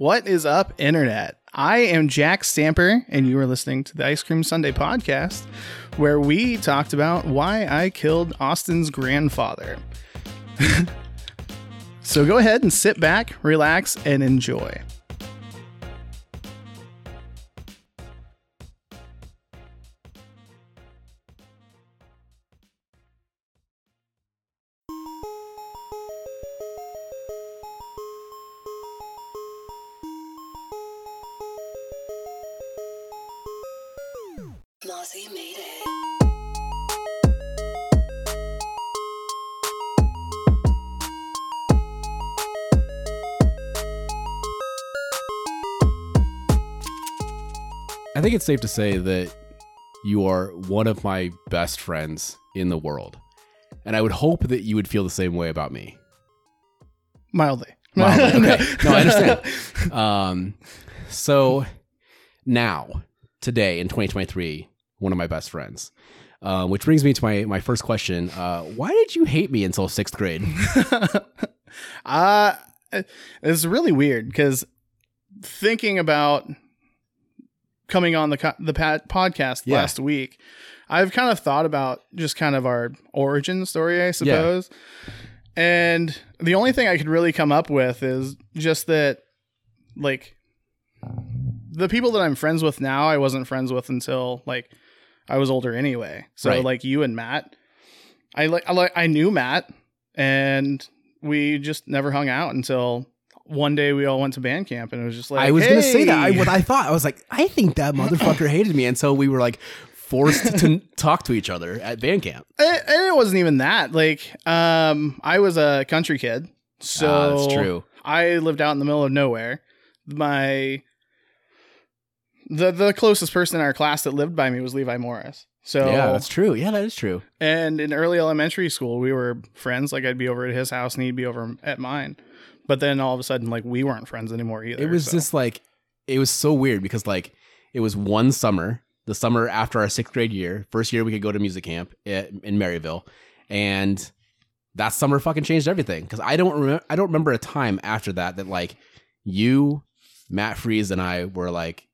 What is up, Internet? I am Jack Stamper, and you are listening to the Ice Cream Sunday podcast, where we talked about why I killed Austin's grandfather. so go ahead and sit back, relax, and enjoy. It's safe to say that you are one of my best friends in the world. And I would hope that you would feel the same way about me. Mildly. Mildly, okay. No, I understand. Um, so now, today in 2023, one of my best friends. Uh, which brings me to my, my first question. Uh, why did you hate me until sixth grade? uh, it's really weird because thinking about coming on the the podcast Yeah. last week, I've kind of thought about just kind of our origin story, I suppose. And the only thing I could really come up with is just that, like, the people that I'm friends with now, I wasn't friends with until like I was older anyway. So Right. like you and Matt, I like I like I knew Matt, and we just never hung out until one day we all went to band camp, and it was just like I was going to say that. I, what I thought, I was like, I think that motherfucker hated me until we were like forced to talk to each other at band camp. and and it wasn't even that. Like, um, I was a country kid, so Ah, that's true. I lived out in the middle of nowhere. My the the closest person in our class that lived by me was Levi Morris. So Yeah, that's true. Yeah, that is true. and in early elementary school, we were friends. Like I'd be over at his house and he'd be over at mine. But then all of a sudden, like we weren't friends anymore either. It was so. just like it was so weird because like it was one summer, the summer after our sixth grade year, first year we could go to music camp at, in Maryville, and that summer fucking changed everything because I don't remember I don't remember a time after that that like you, Matt Freeze, and I were like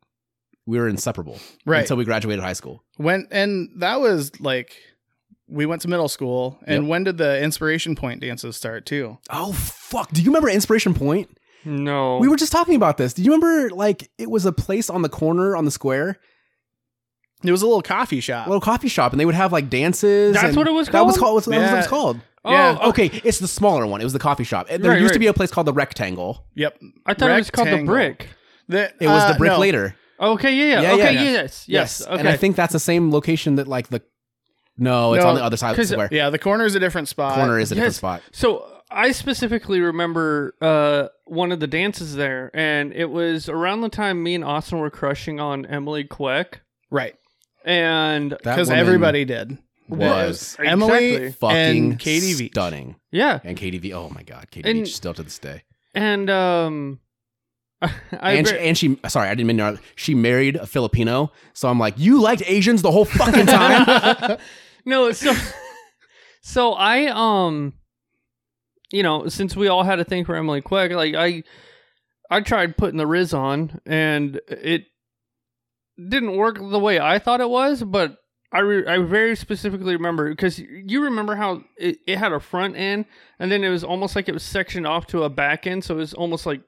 we were inseparable right until we graduated high school. when and that was like we went to middle school. And Yep. when did the inspiration point dances start too? Oh fuck! Do you remember Inspiration Point? No. We were just talking about this. Do you remember like it was a place on the corner on the square? It was a little coffee shop. a little coffee shop, and they would have like dances. That's and- what it was called. That was called? called. What's, that was what it was called. oh, yeah, Okay, it's the smaller one. It was the coffee shop. There Right, used to be a place called the Rectangle. yep. I thought it was called the brick. The- It was uh, the brick no. later. Okay, yeah, yeah. Yeah, okay, yeah. yes, yes. Okay. And I think that's the same location that like the. No, it's No, on the other side of the square. Yeah, the corner is a different spot. Corner is a different spot. so. I specifically remember uh, one of the dances there, and it was around the time me and Austin were crushing on Emily Queck, right? and Because everybody did. was Emily Exactly. fucking and Katie Veach. stunning. yeah, And Katie V. Oh my god, Katie And- Veach still to this day. and um, I and, she, and she, sorry, I didn't mean to. She married a Filipino, so I'm like, you liked Asians the whole fucking time. no, so so I um you know, since we all had a thing for Emily Quick, like I I tried putting the Riz on and it didn't work the way I thought it was, but I re- I very specifically remember because you remember how it, it had a front end and then it was almost like it was sectioned off to a back end, so it was almost like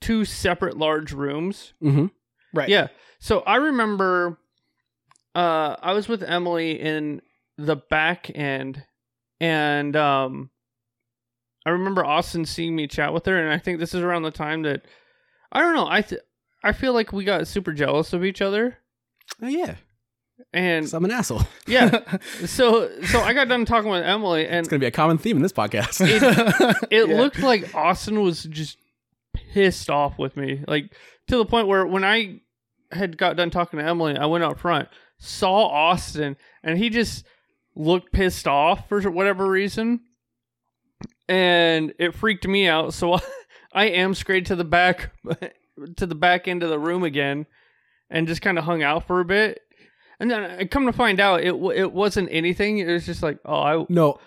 two separate large rooms. hmm Right. Yeah. So I remember uh I was with Emily in the back end and um I remember Austin seeing me chat with her and I think this is around the time that I don't know, I th- I feel like we got super jealous of each other Oh yeah, and I'm an asshole. yeah. so so I got done talking with Emily and It's gonna be a common theme in this podcast. it Yeah. looked like Austin was just pissed off with me, like to the point where when I had got done talking to Emily, I went out front, saw Austin, and he just looked pissed off for whatever reason, and it freaked me out. So I am straight to the back, to the back end of the room again, and just kind of hung out for a bit. And then I come to find out, it it wasn't anything. It was just like, oh, I No,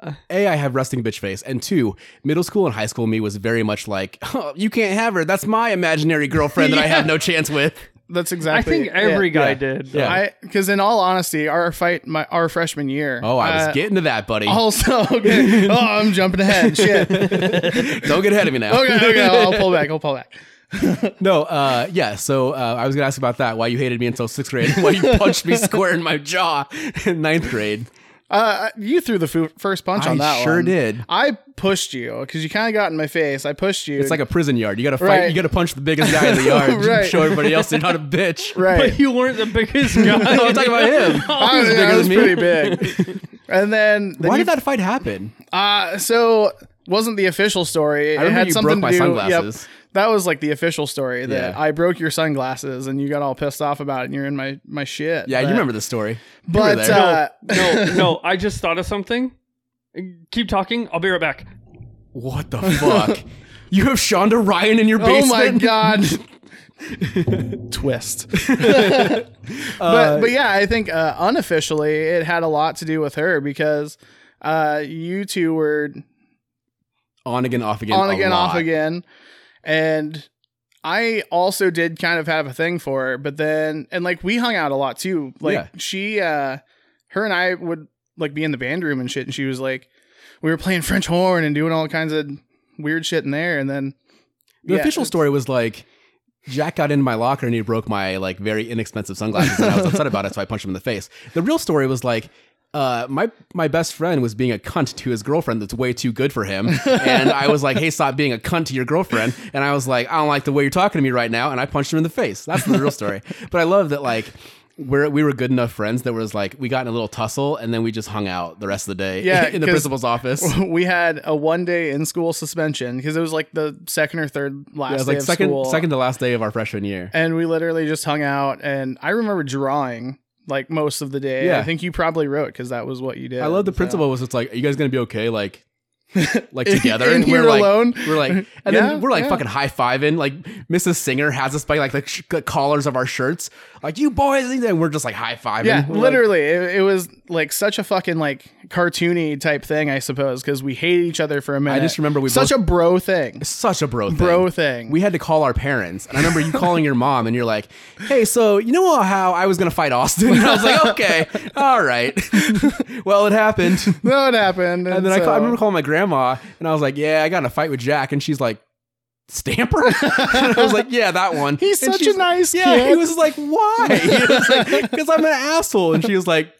uh. a I have resting bitch face, and two, middle school and high school me was very much like, oh, you can't have her. That's my imaginary girlfriend that I have no chance with. That's exactly. I think every yeah. guy yeah. did. Yeah. I because in all honesty, our fight, my our freshman year. Oh, I was uh, getting to that, buddy. Also, okay. oh, I'm jumping ahead. Shit. Don't get ahead of me now. Okay, okay. I'll pull back. I'll pull back. No, uh, yeah. So uh, I was gonna ask about that. Why you hated me until sixth grade? Why you punched me square in my jaw in ninth grade? Uh, you threw the fu- first punch on that sure one. did. I pushed you because you kind of got in my face. I pushed you. It's like a prison yard. You gotta fight. Right. You gotta punch the biggest guy in the yard. Right. Show everybody else you're not a bitch. right. But you weren't the biggest guy. No, I'm talking about him. I was, bigger I was pretty big. and then, then Why you, did that fight happen? Uh, so wasn't the official story. I it had you something broke my to do. sunglasses. Yep, that was like the official story that Yeah. I broke your sunglasses and you got all pissed off about it and you're in my my shit. Yeah, But- you remember the story. You But uh, no, no. I just thought of something. Keep talking. I'll be right back. what the fuck? you have Shonda Ryan in your basement. oh my god. Twist. Uh, but but yeah, I think uh, unofficially it had a lot to do with her because uh, you two were on again, off again, on a again, off again. And I also did kind of have a thing for her, but then and like we hung out a lot too. Like Yeah. she uh her and I would like be in the band room and shit, and she was like we were playing French horn and doing all kinds of weird shit in there, and then The yeah, official story was like Jack got into my locker and he broke my like very inexpensive sunglasses and I was upset about it, so I punched him in the face. The real story was like uh, my my best friend was being a cunt to his girlfriend that's way too good for him, and I was like, "Hey, stop being a cunt to your girlfriend." And I was like, "I don't like the way you're talking to me right now," and I punched him in the face. That's the real story. but I love that like we're we were good enough friends that was like we got in a little tussle and then we just hung out the rest of the day Yeah, in the principal's office. we had a one day in school suspension because it was like the second or third last Yeah, it was like second school. second to last day of our freshman year. and we literally just hung out and i remember drawing like most of the day Yeah. i think you probably wrote because that was what you did I love the so. principal was it's like, "Are you guys gonna be okay?" Like, like together, In and here we're like, alone? we're like, and Yeah, then we're like yeah. fucking high fiving. Like Mrs. Singer has us by like the, sh- the collars of our shirts, like you boys, and we're just like high fiving. yeah We're like- literally it, it was like such a fucking like cartoony type thing i suppose because we hated each other for a minute I just remember we such both- a bro thing such a bro thing. bro thing We had to call our parents, and I remember you calling your mom, and you're like, "Hey, so you know how I was gonna fight Austin?" And I was like, "Okay, all right." well, it happened. no it happened And then I, so- call, I remember calling my grandma, and I was like, "Yeah, I got in a fight with Jack," and she's like, "Stamper?" and I was like, "Yeah, that one." He's And such a nice Yeah, kid. he was like, "Why?" Because I'm an asshole, and she was like,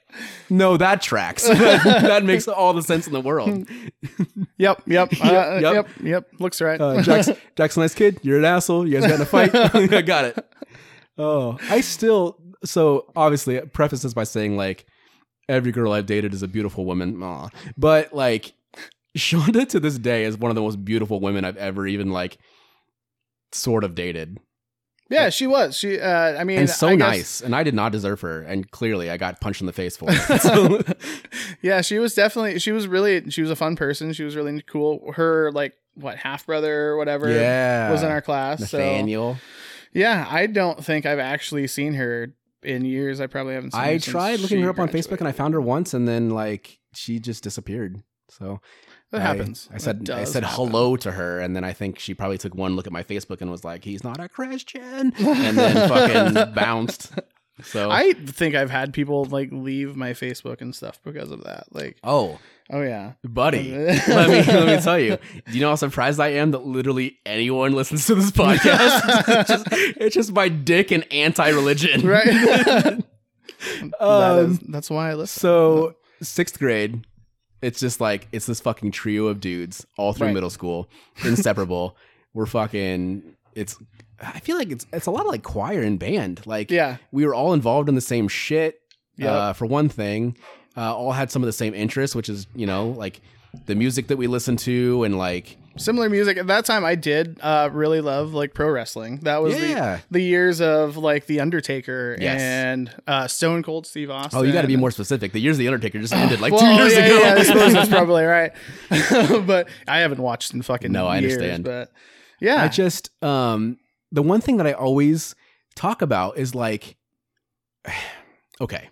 "No, that tracks. that makes all the sense in the world." yep yep uh, Yep, yep. yep looks right Uh, Jack's, Jack's a nice kid. You're an asshole. You guys got in a fight. I got it. Oh, I still. So obviously, preface this by saying like every girl I've dated is a beautiful woman. Aw. But like Shonda to this day is one of the most beautiful women I've ever even like sort of dated. yeah she was she uh i mean And so guess- nice. And I did not deserve her. And clearly I got punched in the face for it. So, yeah she was definitely she was really she was a fun person she was really cool her like what half brother or whatever yeah. was in our class so Nathaniel. yeah i don't think i've actually seen her in years i probably haven't seen her I tried looking her up on Facebook and I found her once and then like she just disappeared. So that I- happens I, said That I said happen. hello to her, and then I think she probably took one look at my Facebook and was like, "He's not a Christian," and then fucking bounced. So i think i've had people like leave my facebook and stuff because of that like oh, oh yeah buddy, let me let me tell you. Do you know how surprised I am that literally anyone listens to this podcast? it's, just, it's just my dick and anti-religion, right that Um, is, that's why i listen So sixth grade, it's just like it's this fucking trio of dudes all through Right. middle school, inseparable. We're fucking. It's. I feel like it's it's a lot of like choir and band. Like yeah we were all involved in the same shit. Yep. Uh, for one thing, uh, all had some of the same interests, which is you know like the music that we listen to and like similar music at that time i did uh really love like pro wrestling that was Yeah. the the years of like the undertaker Yes. and uh stone cold steve austin oh you got to be more specific. The years of the Undertaker just ended like two years yeah, ago. yeah, I suppose that's probably right but i haven't watched in fucking No, I years, understand. but yeah I just um the one thing that I always talk about is like okay.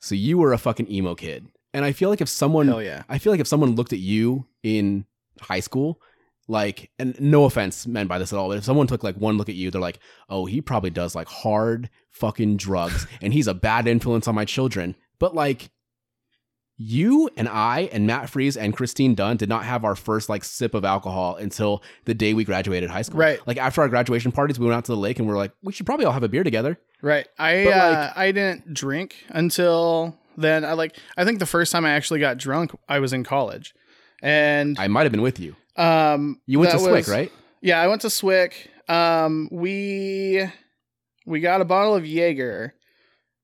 So you were a fucking emo kid. And I feel like if someone Hell yeah. I feel like if someone looked at you in high school, like, and no offense meant by this at all, but if someone took like one look at you, they're like, oh, he probably does like hard fucking drugs and he's a bad influence on my children. But like, you and I and Matt Freeze and Christine Dunn did not have our first like sip of alcohol until the day we graduated high school. Right. Like after our graduation parties, we went out to the lake and we are like, we should probably all have a beer together. Right. I But, uh, like- I didn't drink until then. I like I think the first time I actually got drunk, I was in college, and I might have been with you. Um, You went to that Swick, was- right? Yeah, I went to Swick. Um, we we got a bottle of Jaeger,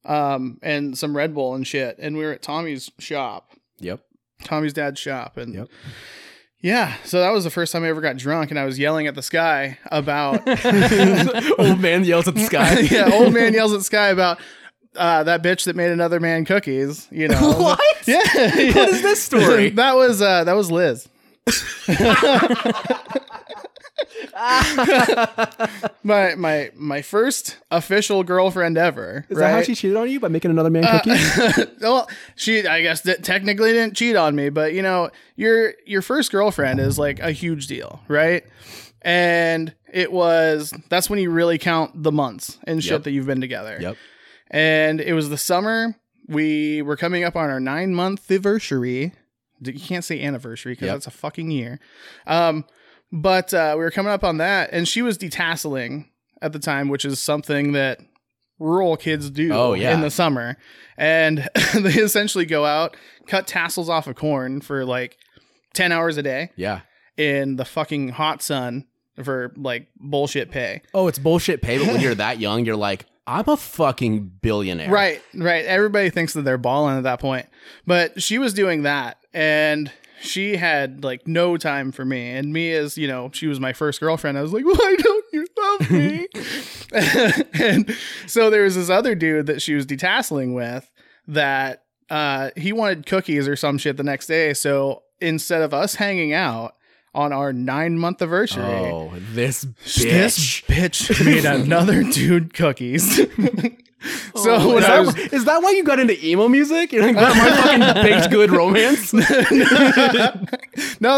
um, and some Red Bull and shit, and we were at Tommy's shop, Yep. Tommy's dad's shop, and Yep. yeah, so that was the first time I ever got drunk, and I was yelling at the sky about Old man yells at the sky. yeah, old man yells at the sky about uh, that bitch that made another man cookies. You know What? Yeah, yeah. What is this story? that was uh, that was Liz. my my my first official girlfriend ever. Is right? that how she cheated on you by making another man cookies? Uh, well, she I guess that technically didn't cheat on me, but you know, your your first girlfriend is like a huge deal, right? And it was that's when you really count the months and shit Yep. that you've been together. yep. And it was the summer. We were coming up on our nine month anniversary. You can't say anniversary because Yep. that's a fucking year. Um, but uh, we were coming up on that, and she was detasseling at the time, which is something that rural kids do Oh, yeah. in the summer. And they essentially go out, cut tassels off of corn for like 10 hours a day Yeah. in the fucking hot sun for like bullshit pay. Oh, it's bullshit pay, but when you're that young, you're like, I'm a fucking billionaire. Right, right. Everybody thinks that they're balling at that point. But she was doing that and she had like no time for me. And me as, you know, she was my first girlfriend. I was like, why don't you love me? and so there was this other dude that she was detasseling with that uh he wanted cookies or some shit the next day. So instead of us hanging out on our nine month anniversary, Oh, this this bitch. bitch made another dude cookies. so Oh, when is, I that, was is that why you got into emo music? You're like, my fucking baked good romance. no,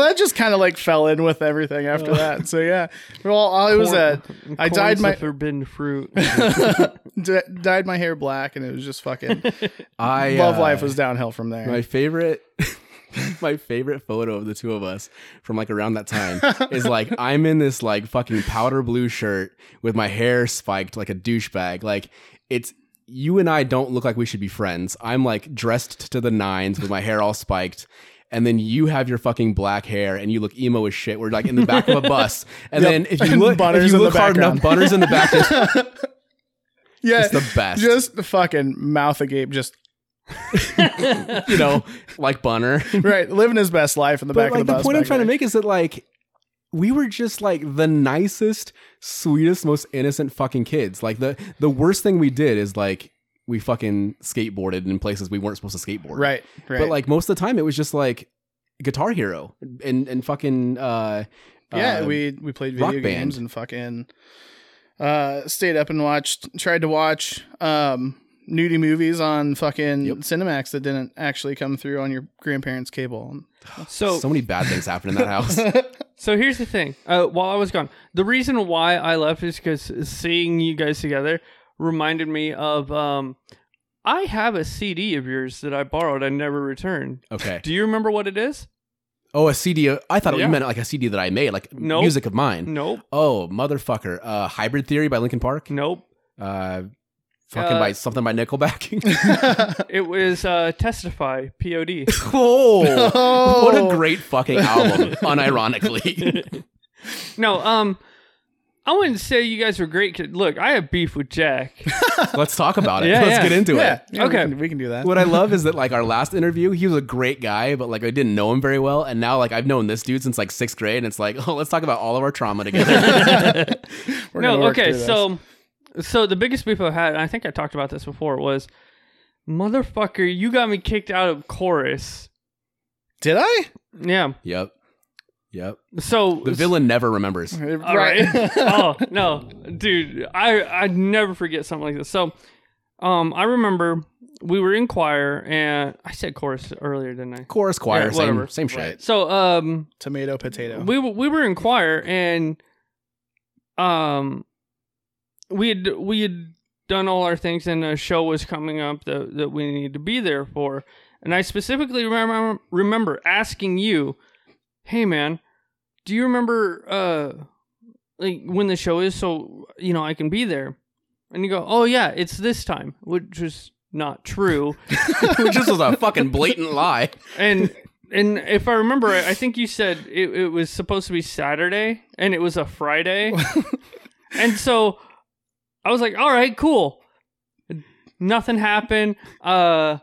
that just kind of like fell in with everything after that. So yeah, well, I was uh, I dyed my forbidden fruit. d- dyed my hair black, and it was just fucking I love uh, life was downhill from there. my favorite. my favorite photo of the two of us from like around that time is like I'm in this like fucking powder blue shirt with my hair spiked like a douchebag. Like it's you and I don't look like we should be friends. I'm like dressed to the nines with my hair all spiked. And then you have your fucking black hair and you look emo as shit. We're like in the back of a bus. And Yep. then if you look, if you look hard enough. Butters in the back is yeah, it's the best. just the fucking mouth agape, just you know, like Bunner. right, living his best life in the back like of the the, bus. The point I'm back trying to make is that like we were just like the nicest, sweetest, most innocent fucking kids. Like the the worst thing we did is like we fucking skateboarded in places we weren't supposed to skateboard. right, right. But like most of the time it was just like Guitar Hero and and fucking uh yeah, uh, we we played Rock video games Band. and fucking uh stayed up and watched tried to watch um nudie movies on fucking Yep. Cinemax that didn't actually come through on your grandparents' cable. So, so many bad things happen in that house. so here's the thing. Uh, while I was gone, the reason why I left is because seeing you guys together reminded me of. Um, I have a CD of yours that I borrowed. I never returned. Okay. Do you remember what it is? Oh, a CD. I thought Yeah. you meant like a CD that I made, like Nope. music of mine. Nope. Oh, motherfucker. Uh Hybrid Theory by Linkin Park. Nope. Uh fucking Uh, by something by Nickelback. It was uh, Testify. Pod. oh, Oh. what a great fucking album, unironically. no. Um. I wouldn't say you guys were great. Look, I have beef with Jack. Let's talk about it. Yeah, Let's yeah. get into yeah, it. yeah, Okay. we can, we can do that. What I love is that like our last interview, he was a great guy, but like I didn't know him very well, and now like I've known this dude since like sixth grade, and it's like, oh, let's talk about all of our trauma together. We're gonna no, work okay, through this. So so the biggest beef I've had, and I think I talked about this before, was motherfucker, you got me kicked out of chorus. did I? Yeah. yep, yep. So The villain never remembers. Right. oh no, dude, I I never forget something like this. So, um, I remember we were in choir, and I said chorus earlier, didn't I? Chorus, choir, Yeah, same, same shit. Right. So, um, Tomato, potato. we we were in choir, and um, we had we had done all our things, and a show was coming up that that we needed to be there for. And I specifically remember remember asking you, "Hey, man, do you remember uh like when the show is so you know I can be there?" And you go, "Oh yeah, it's this time," which was not true. Which was a fucking blatant lie. and and if I remember, right, I think you said it, it was supposed to be Saturday, and it was a Friday, and so I was like, "All right, cool." Nothing happened. Uh,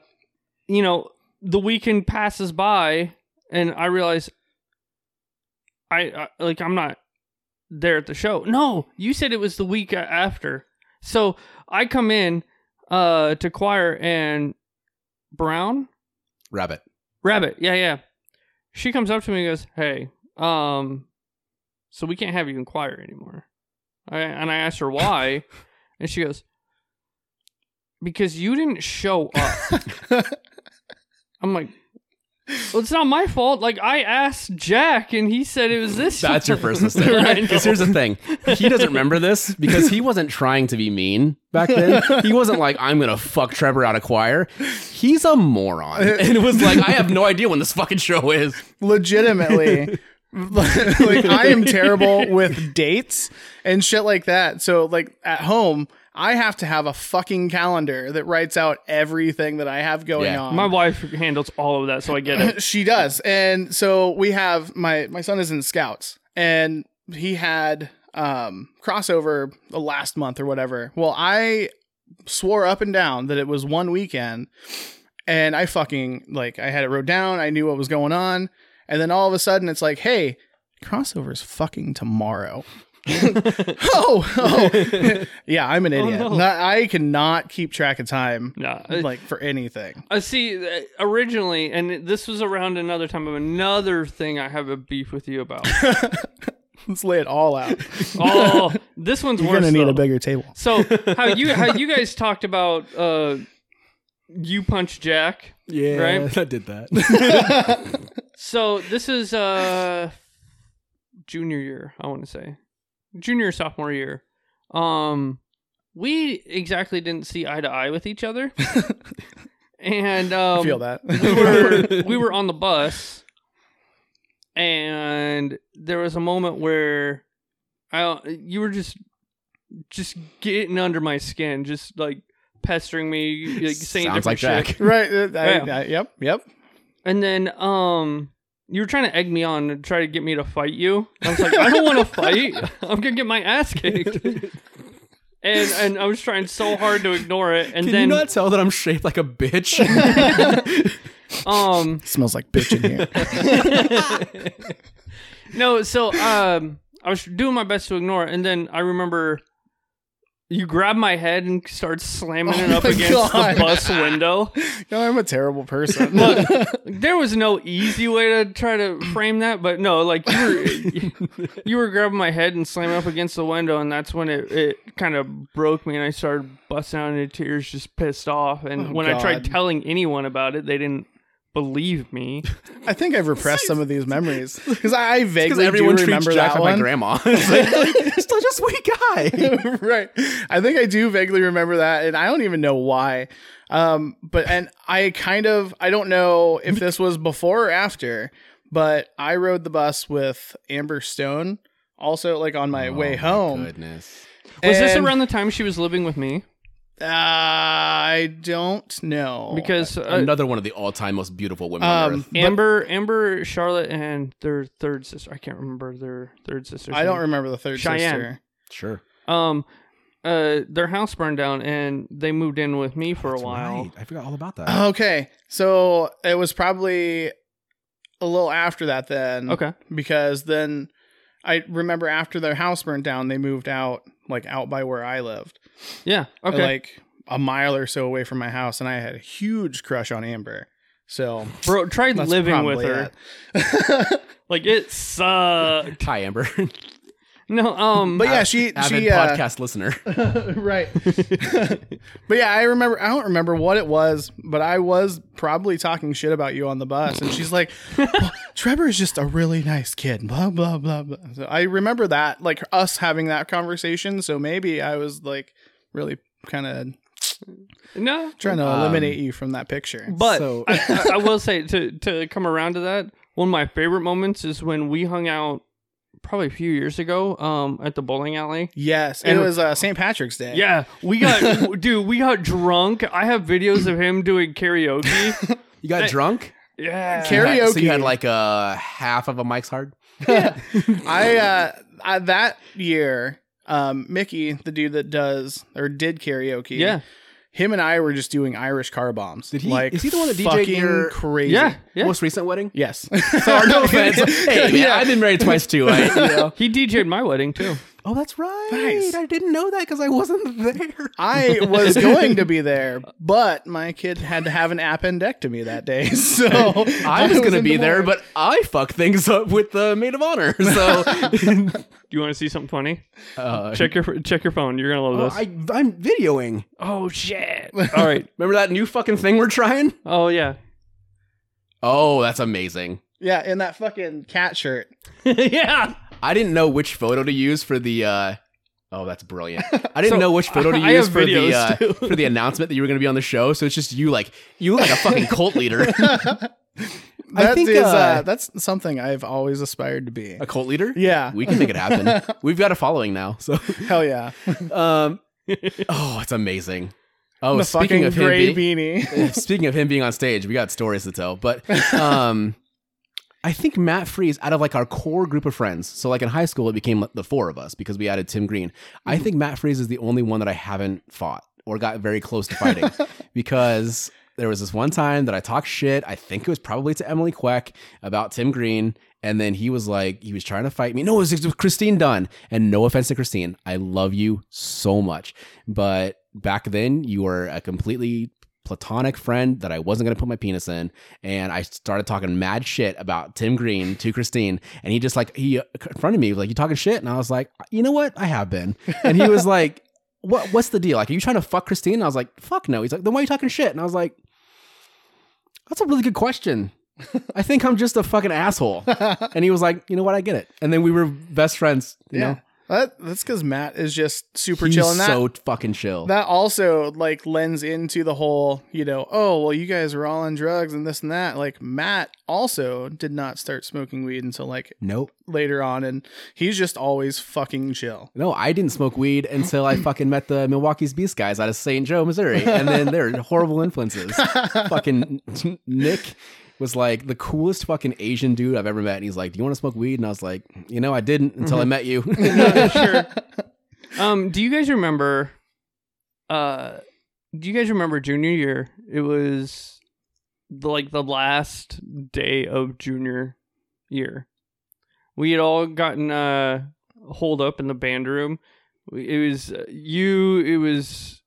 you know, the weekend passes by, and I realize I, I like I'm not there at the show. No, you said it was the week after. So I come in uh to choir and Brown Rabbit. Rabbit, yeah, yeah. She comes up to me and goes, "Hey, um, so we can't have you in choir anymore." I, and I asked her why, and she goes, "Because you didn't show up." I'm like, "Well, it's not my fault. Like I asked Jack, and he said it was this." That's your first mistake. I know. Because here's the thing. He doesn't remember this because he wasn't trying to be mean back then. He wasn't like, I'm going to fuck Trevor out of choir. He's a moron. And it was like, I have no idea when this fucking show is. legitimately like i am terrible with dates and shit like that. So like at home i have to have a fucking calendar that writes out everything that i have going Yeah. on. My wife handles all of that, so I get it. she does. And so we have my my son is in scouts and he had um crossover the last month or whatever. Well i swore up and down that it was one weekend and i fucking like i had it wrote down. I knew what was going on and then all of a sudden it's like hey crossover's fucking tomorrow oh, oh. yeah i'm an idiot no. Not- i cannot keep track of time uh, like for anything I see. uh, Originally, and this was around another time of another thing I have a beef with you about. let's lay it all out oh, this one's you're worse. gonna need though. a bigger table So how you how you guys talked about uh, you punch Jack? Yeah, Right? I did that. So this is uh junior year, I want to say. Junior sophomore year. Um we exactly didn't see eye to eye with each other. and um I feel that. we were we were on the bus and there was a moment where I you were just just getting under my skin, just like pestering me, like saying Sounds different like shit. Jack. right. uh, I, Yeah. I- yep. Yep. And then um you were trying to egg me on and try to get me to fight you. I was like, I don't want to fight. I'm gonna get my ass kicked. And and I was trying so hard to ignore it. And Can then you not tell that I'm shaped like a bitch? um smells like bitch in here. no, so um I was doing my best to ignore it, and then I remember you grab my head and start slamming Oh it up my against God. the bus window. no, I'm a terrible person. There was no easy way to try to frame that, but no, like you were you were grabbing my head and slamming up against the window, and that's when it, it kind of broke me, and I started busting out into tears, just pissed off. And Oh, when I tried telling anyone about it, they didn't believe me. I think I've repressed some of these memories because I, I vaguely everyone do treats remember Jack that like my grandma. It's like, He's such a sweet guy. right. I think I do vaguely remember that, and I don't even know why. Um, but and I kind of I don't know if this was before or after, but I rode the bus with Amber Stone also like on my way home. Goodness. Was this around the time she was living with me? Uh, I don't know Because uh, Another one of the all-time most beautiful women on um, earth. but Amber, Amber, Charlotte, and their third sister. I can't remember their third sister. I don't remember the third Cheyenne. sister. Sure. Um, uh, their house burned down, and they moved in with me for That's a while. right. I forgot all about that. Okay, so it was probably a little after that then. Okay. because then I remember after their house burned down, they moved out like out by where I lived, Yeah. Okay. like a mile or so away from my house, and I had a huge crush on Amber. So Bro, try living with her. Like it sucked. Hi, Amber. No, um, But yeah, she Avid she uh, podcast listener. right. but yeah, I remember. I don't remember what it was, but I was probably talking shit about you on the bus, and she's like, well, "Trevor is just a really nice kid." Blah blah blah blah. So I remember that, like us having that conversation. So maybe I was like really kind of no, trying to Um, eliminate you from that picture. But So- I, I, I will say to to come around to that, one of my favorite moments is when we hung out probably a few years ago um at the bowling alley. yes, And- it was uh, St. Patrick's Day. Yeah, we got dude, we got drunk. I have videos of him doing karaoke. You got Hey. drunk? Yeah. karaoke You had- so you had like a half of a Mike's hard? I uh I, that year, um, Mickey, the dude that does or did karaoke, Yeah. him and I were just doing Irish car bombs. Did he- Like is he the one that DJ'd fucking your- crazy? Yeah. Yeah. Most recent wedding? Yes. Sorry, no offense. hey, man, Yeah. I've been married twice too. I, you know. He DJ'd my wedding too. Oh, that's right. Nice. I didn't know that because I wasn't there. I was going to be there, but my kid had to have an appendectomy that day. So I was going to be the there, but I fucked things up with the maid of honor. So Do you want to see something funny? uh, Check your check your phone. You're gonna love oh, this. I, I'm videoing. oh shit! All right. Remember that new fucking thing we're trying? Oh yeah. Oh, that's amazing. yeah, in that fucking cat shirt. yeah. I didn't know which photo to use for the. uh Oh, that's brilliant! I didn't So, know which photo to I use for the uh, for the announcement that you were going to be on the show. So it's just you, like you, look like a fucking cult leader. I That think, is, uh, uh, that's something I've always aspired to be. a cult leader. Yeah, We can make it happen. We've got a following now. So, hell yeah. um, oh, it's amazing. Oh, the speaking of him, gray being, beanie. speaking of him being on stage, we got stories to tell. But um, I think Matt Freeze, out of like our core group of friends, so like in high school, it became the four of us because we added Tim Green. I mm-hmm. think Matt Freeze is the only one that I haven't fought or got very close to fighting because there was this one time that I talked shit. I think it was probably to Emily Queck about Tim Green. And then he was like, he was trying to fight me. No, it was, it was Christine Dunn. And no offense to Christine, I love you so much. But back then, you were a completely platonic friend that I wasn't going to put my penis in. And I started talking mad shit about Tim Green to Christine. And he just like, he uh, confronted me, like, you talking shit? And I was like, you know what? I have been. And he was like, what, what's the deal? Like, are you trying to fuck Christine? And I was like, fuck no. He's like, then why are you talking shit? And I was like, that's a really good question. I think I'm just a fucking asshole. And he was like, you know what? I get it. And then we were best friends. You yeah. know? That, that's because Matt is just super He's chill. And that, so fucking chill. that also like lends into the whole, you know, oh, well, you guys are all on drugs and this and that. Like Matt also did not start smoking weed until like nope. later on. And he's just always fucking chill. No, I didn't smoke weed until I fucking met the Milwaukee's Beast guys out of St. Joe, Missouri. And then they're horrible influences. fucking Nick was like the coolest fucking Asian dude I've ever met. And he's like, Do you want to smoke weed? And I was like, You know, I didn't until I met you. sure. Um, do you guys remember? Uh, do you guys remember junior year? It was the, like the last day of junior year. We had all gotten uh holed up in the band room. It was uh, you. It was.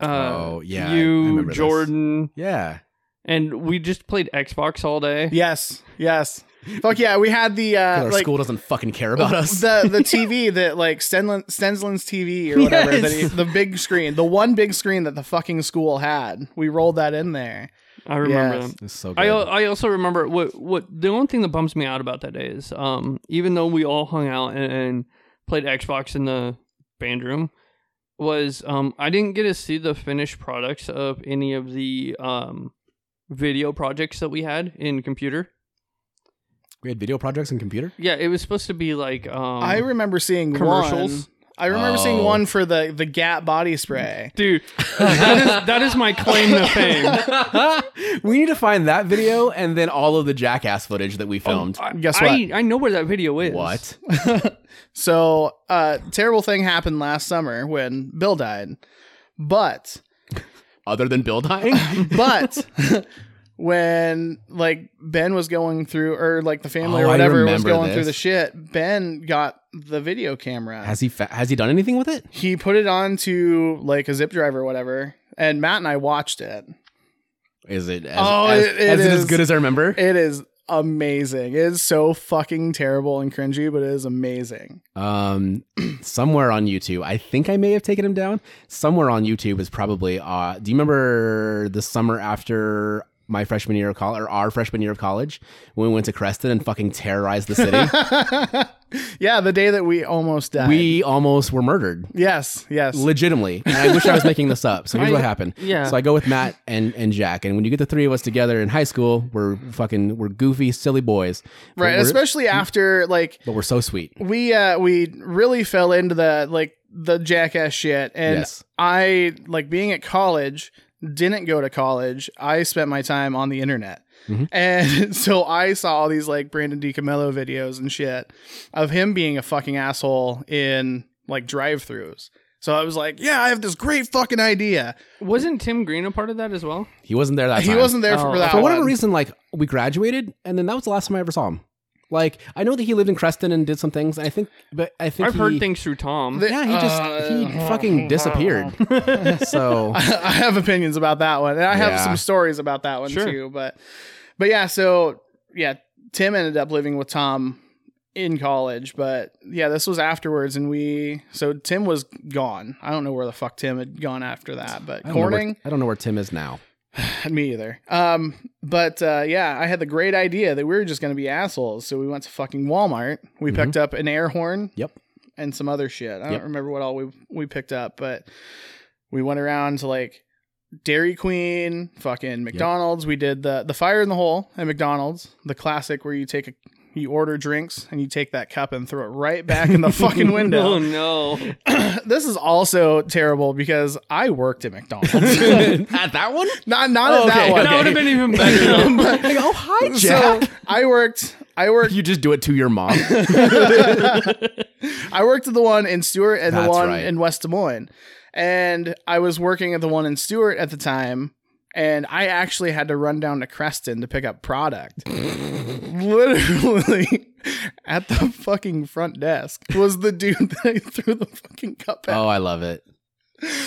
Uh, Oh, yeah, I- I you, remember this. Jordan, yeah. And we just played Xbox all day. Yes. Yes. Fuck yeah. We had the uh, our like, school doesn't fucking care about us. the the TV that like Stenlin, Stensland's TV or whatever Yes. that he, the big screen, the one big screen that the fucking school had. We rolled that in there. I remember Yes. them. It's so good. I I also remember what what the only thing that bums me out about that day is um even though we all hung out and, and played Xbox in the band room was um I didn't get to see the finished products of any of the um video projects that we had in computer. we had video projects in computer. Yeah, it was supposed to be like um I remember seeing commercials. One. I remember seeing Oh. one for the the Gap body spray. Dude, that is that is my claim to fame. we need to find that video and then all of the jackass footage that we filmed. I, Guess I, I know where that video is. what? So, uh, terrible thing happened last summer when Bill died. But Other than Bill dying? but when like Ben was going through or like the family Oh, or I whatever was remember going through this. the shit, Ben got the video camera. has he fa- has he done anything with it? he put it onto like a zip drive or whatever, and Matt and I watched it. Is it as, Oh, as, it- it as, it as good as I remember? It is amazing. It is so fucking terrible and cringy, but it is amazing. Um, somewhere on YouTube, I think I may have taken him down. Somewhere on YouTube is probably. Uh, do you remember the summer after my freshman year of college, or our freshman year of college, when we went to Creston and fucking terrorized the city? yeah, the day that we almost died. we almost were murdered. yes, yes. legitimately. And I wish I was making this up. So here's I- what happened. yeah. So I go with Matt and, and Jack, and when you get the three of us together in high school, we're fucking we're goofy, silly boys. Right, especially after like but we're so sweet. we uh we really fell into the like the jackass shit and Yes. I like being at college didn't go to college. I spent my time on the internet. Mhm. And so I saw all these like Brandon DiCamillo videos and shit of him being a fucking asshole in like drive-throughs. So I was like, yeah, I have this great fucking idea. Wasn't Tim Green a part of that as well? He wasn't there that He time. wasn't there for Oh. that for whatever one. reason. Like we graduated, and then that was the last time I ever saw him. Like I know that he lived in Creston and did some things. I think, but I think I've he, heard things through Tom. The- Yeah, he just he Uh, fucking disappeared. so I have opinions about that one, and I have Yeah. some stories about that one Sure. too. But, but yeah, so yeah, Tim ended up living with Tom in college, but yeah, this was afterwards, and we so Tim was gone. I don't know where the fuck Tim had gone after that, but I don't, where, Corning, I don't know where Tim is now. me either. Um, but uh, yeah, I had the great idea that we were just gonna be assholes, so we went to fucking Walmart. We Mhm. picked up an air horn, Yep. and some other shit. I don't remember what all we we picked up, but we went around to like Dairy Queen, fucking McDonald's. We did the the fire in the hole at McDonald's, the classic where you take a you order drinks and you take that cup and throw it right back in the fucking window. oh no! this is also terrible because I worked at McDonald's. At that one? not not Oh, at that okay. one. That would have been even better. But- Like, oh hi, so Jack. I worked I worked you just do it to your mom. I worked at the one in Stuart and the one right. in West Des Moines. And I was working at the one in Stuart at the time. And I actually had to run down to Creston to pick up product. Literally at the fucking front desk was the dude that I threw the fucking cup at. oh, I love it.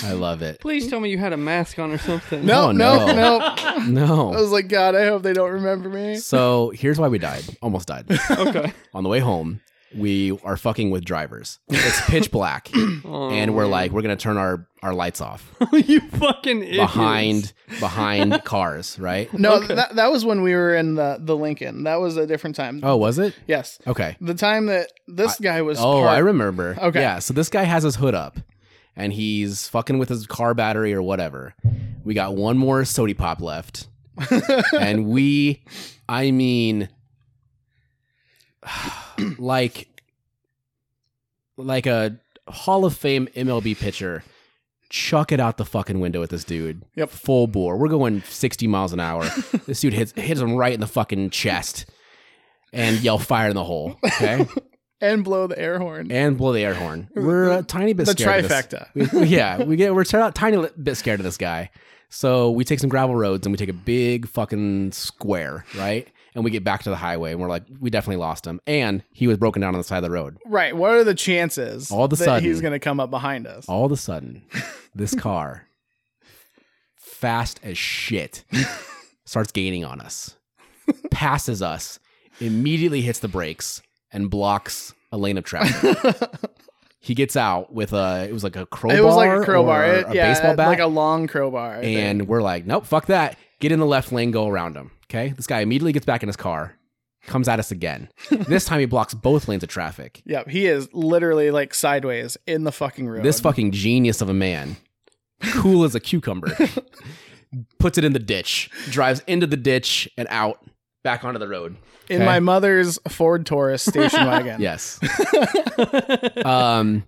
I love it. Please tell me you had a mask on or something. no, oh, no, no. no. I was like, God, I hope they don't remember me. So here's why we died. Almost died. Okay. On the way home, we are fucking with drivers. It's pitch black, Oh. and we're like, we're gonna turn our our lights off you fucking idiots. behind behind cars, right? No, Okay. that, that was when we were in the, the Lincoln. That was a different time. Oh, was it? Yes. Okay. The time that this guy was Oh, parked- I remember. Okay. Yeah. So this guy has his hood up, and he's fucking with his car battery or whatever. We got one more sody pop left, and we, I mean, like, like a Hall of Fame MLB pitcher. Chuck it out the fucking window at this dude. Yep. Full bore. We're going 60 miles an hour. this dude hits hits him right in the fucking chest and yell fire in the hole. Okay. and blow the air horn. and blow the air horn. We're a tiny bit the scared of this. trifecta. We- yeah, we get we're a tiny bit scared of this guy. So we take some gravel roads and we take a big fucking square, right? And we get back to the highway and we're like, we definitely lost him. And he was broken down on the side of the road. Right. What are the chances All of a sudden- he's going to come up behind us? All of a sudden, this car, fast as shit, starts gaining on us, passes us, immediately hits the brakes, and blocks a lane of traffic. he gets out with a it was like a crowbar. it was like a crowbar. It- a yeah, baseball bat. like a long crowbar. I think. and we're like, nope, fuck that. Get in the left lane, go around him. Okay. This guy immediately gets back in his car, comes at us again. this time he blocks both lanes of traffic. Yep, he is literally like sideways in the fucking road. This fucking genius of a man, cool as a cucumber, puts it in the ditch, drives into the ditch and out, back onto the road. in okay. my mother's Ford Taurus station wagon. Yes. um,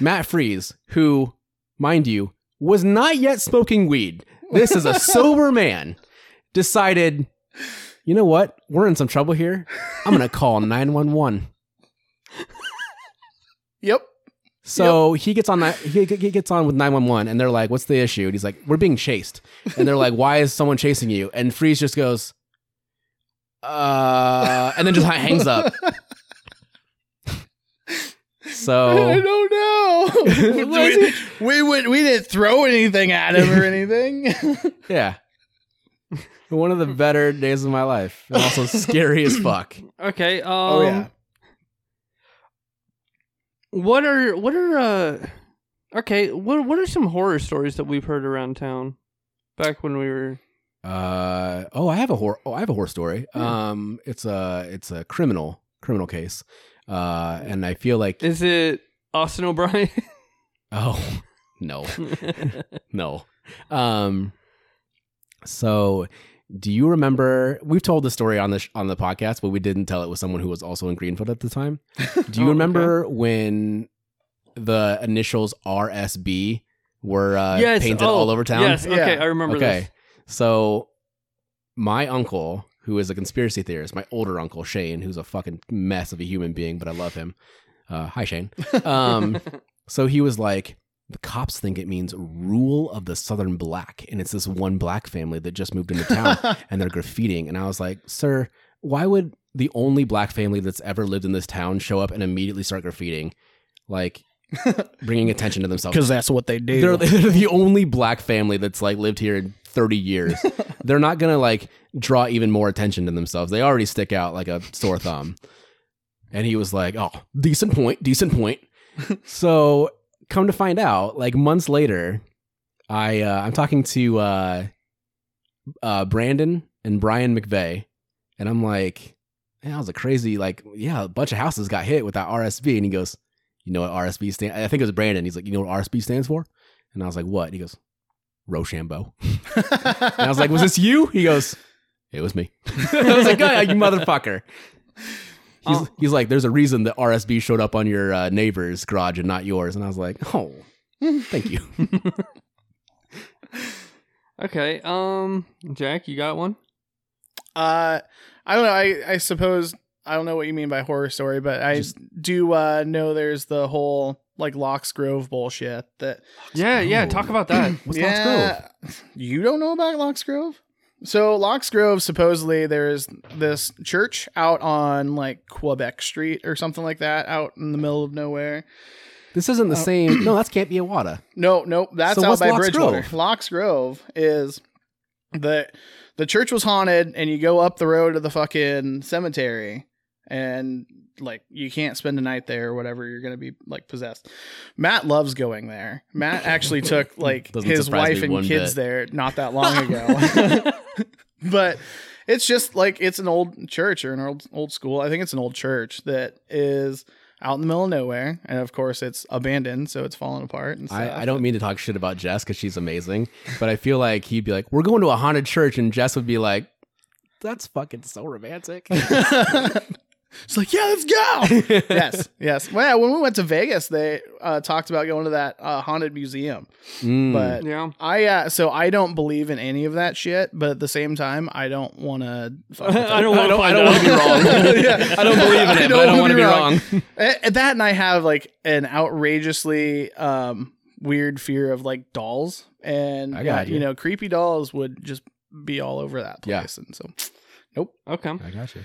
Matt Freeze, who, mind you, was not yet smoking weed. This is a sober man. Decided, you know what? We're in some trouble here. I'm gonna call 911. Yep. So he gets on that. He, gets on with 911, and they're like, "What's the issue?" And he's like, "We're being chased." And they're like, "Why is someone chasing you?" And Freeze just goes, "Uh," and then just hangs up. So I don't know. we, we we didn't throw anything at him or anything. yeah, One of the better days of my life. And also scary as fuck. Okay. Um, oh yeah. What are what are uh okay, what what are some horror stories that we've heard around town back when we were Uh oh, I have a horror. Oh, I have a horror story. Um, it's a it's a criminal criminal case. Uh, and I feel like Is it Austin O'Brien? oh no no. Um, so do you remember? We've told the story on the sh- on the podcast, but we didn't tell it with someone who was also in Greenfield at the time. Do you Oh, remember when the initials RSB were uh, yes. painted oh, all over town? Yes, okay, Yeah. I remember Okay. So my uncle, who is a conspiracy theorist, my older uncle Shane, who's a fucking mess of a human being, but I love him. Uh, hi Shane. Um, so he was like, the cops think it means rule of the Southern Black, and it's this one black family that just moved into town and they're graffitiing. And I was like, sir, why would the only black family that's ever lived in this town show up and immediately start graffitiing, like bringing attention to themselves? Because that's what they do. they're, they're the only black family that's like lived here in 30 years. they're not gonna like draw even more attention to themselves. They already stick out like a sore thumb. And he was like, "Oh, decent point, decent point." so, come to find out, like months later, I uh, I'm talking to uh, uh, Brandon and Brian McVeigh, and I'm like, "Man, that was a crazy like, yeah, a bunch of houses got hit with that RSB." And he goes, "You know what RSB stand? I think it was Brandon. He's like, "You know what RSB stands for?" And I was like, "What?" And he goes, "Rochambeau." And I was like, "Was this you?" He goes, "It was me." I was like, "God, you motherfucker." He's, Oh. he's like, there's a reason that RSB showed up on your uh, neighbor's garage and not yours. And I was like, oh, thank you. okay. Um Jack, you got one? Uh, I don't know. I I suppose I don't know what you mean by horror story, but I Just- do uh, know there's the whole like Locks Grove bullshit that. Yeah, yeah, Grove. talk about that. What's Locks Grove? You don't know about Locks Grove? So Locks Grove, supposedly there's this church out on like Quebec Street or something like that, out in the middle of nowhere. This isn't the Oh. same. No, that's Camp Iawata. No, no, that's So out by Locks Bridgewater. Grove? Locks Grove is the the church was haunted, and you go up the road to the fucking cemetery, and like you can't spend a night there or whatever. You're gonna be like possessed. Matt loves going there. Matt actually took like Doesn't his wife and kids bit. there not that long ago. but it's just like it's an old church or an old old school. I think it's an old church that is out in the middle of nowhere, and of course it's abandoned, so it's falling apart. And stuff. I, I don't mean to talk shit about Jess because she's amazing, but I feel like he'd be like, "We're going to a haunted church," and Jess would be like, "That's fucking so romantic." It's like, yeah, let's go. yes, yes. Well, yeah, when we went to Vegas, they uh, talked about going to that uh, haunted museum. Mm. But yeah. I, uh, so I don't believe in any of that shit. But at the same time, I don't want to. I don't want to I don't want to be wrong. Yeah. I don't believe in I it, don't but I don't want wanna be be wrong. wrong. And that, and I have like an outrageously um, weird fear of like dolls, and I got uh, you. you know, creepy dolls would just be all over that Yeah. place, and so Nope. Okay. I got you.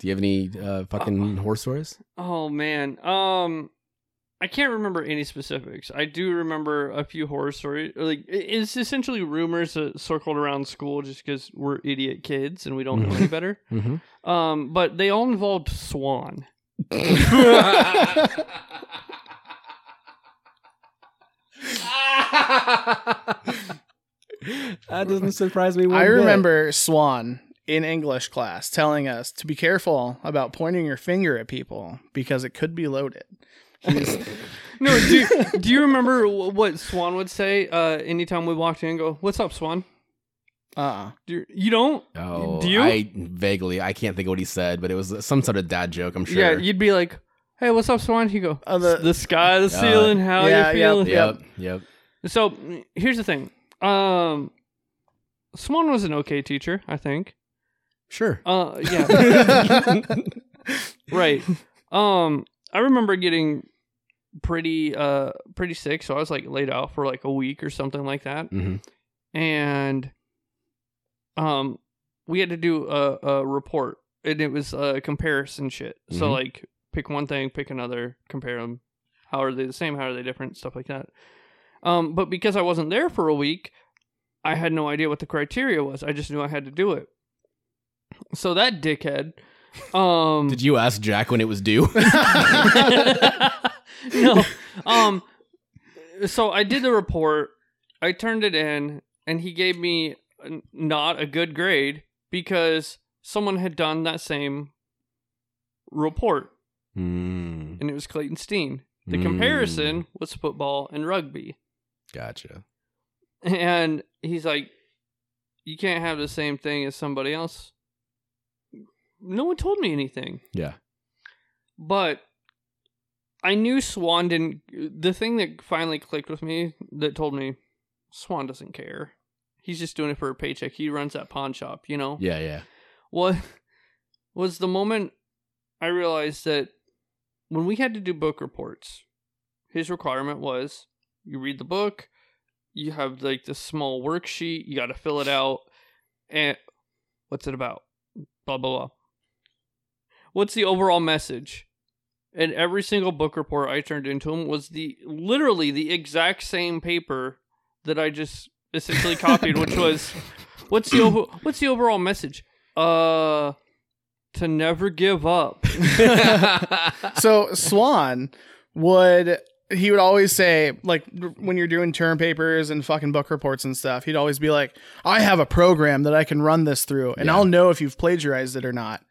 Do you have any uh, fucking horror stories? Oh man. Um I can't remember any specifics. I do remember a few horror stories. Like it's essentially rumors that circled around school just because we're idiot kids and we don't know any better. Mm-hmm. Um, but they all involved Swan. that doesn't surprise me. One I bit. remember Swan in English class telling us to be careful about pointing your finger at people because it could be loaded. No, do, do you remember what Swan would say uh, anytime we walked in and go, What's up, Swan? uh, Do you, you don't? Oh, Do you? I vaguely, I can't think of what he said, but it was some sort of dad joke. I'm sure. Yeah, you'd be like, Hey, what's up, Swan? He'd go, Uh, the- The sky, the ceiling, how yeah, you feeling? yeah. Yep. Yep. So here's the thing. Um, Swan was an okay teacher, I think. Sure. Uh, yeah, right. Um, I remember getting pretty uh pretty sick, so I was like laid out for like a week or something like that, hmm and um, we had to do a, a report, and it was a comparison shit. So Mhm. like, pick one thing, pick another, compare them. How are they the same? How are they different? Stuff like that. Um, but because I wasn't there for a week, I had no idea what the criteria was. I just knew I had to do it. So that dickhead. Um, Did you ask Jack when it was due? no. Um. So I did the report. I turned it in, and he gave me not a good grade because someone had done that same report, mm, and it was Clayton Steen. The Mm. comparison was football and rugby, gotcha. and he's like, "You can't have the same thing as somebody else." No one told me anything. Yeah. but I knew Swan didn't. The thing that finally clicked with me that told me Swan doesn't care. He's just doing it for a paycheck. He runs that pawn shop, you know. Yeah, yeah. What was the moment I realized that when we had to do book reports, his requirement was you read the book, you have like this small worksheet, you got to fill it out, and what's it about? Blah blah blah. What's the overall message? And every single book report I turned into him was the literally the exact same paper that I just essentially copied, which was what's the over, what's the overall message? Uh, to never give up. so Swan would he would always say like when you're doing term papers and fucking book reports and stuff, he'd always be like, "I have a program that I can run this through, and Yeah. I'll know if you've plagiarized it or not."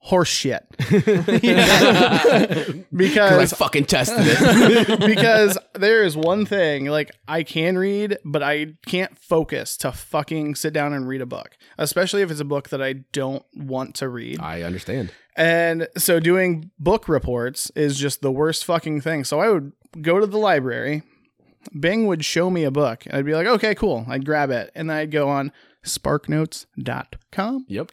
Horse shit. Because I fucking tested it. because there is one thing like I can read, but I can't focus to fucking sit down and read a book, especially if it's a book that I don't want to read. I understand. And so doing book reports is just the worst fucking thing. So I would go to the library, Bing would show me a book, and I'd be like, okay, cool. I'd grab it, and then I'd go on sparknotes.com Yep.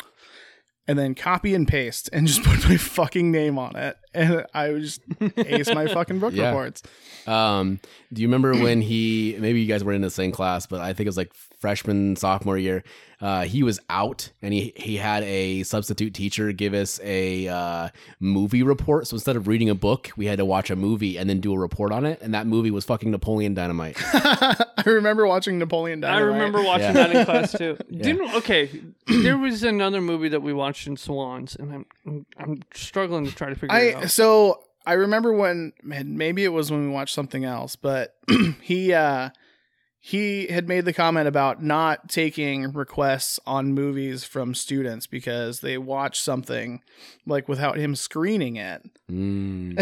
And then copy and paste and just put my fucking name on it. And I would just ace my fucking book Yeah. reports. Um, do you remember when he? Maybe you guys were in the same class, but I think it was like freshman sophomore year. Uh, he was out, and he he had a substitute teacher give us a uh, movie report. So instead of reading a book, we had to watch a movie and then do a report on it. And that movie was fucking Napoleon Dynamite. I remember watching Napoleon Dynamite. I remember watching Yeah. that in class too. Didn't okay? There was another movie that we watched in Swans, and I'm I'm, I'm struggling to try to figure it out. So I remember when maybe it was when we watched something else, but he uh he had made the comment about not taking requests on movies from students because they watch something like without him screening it. Mm.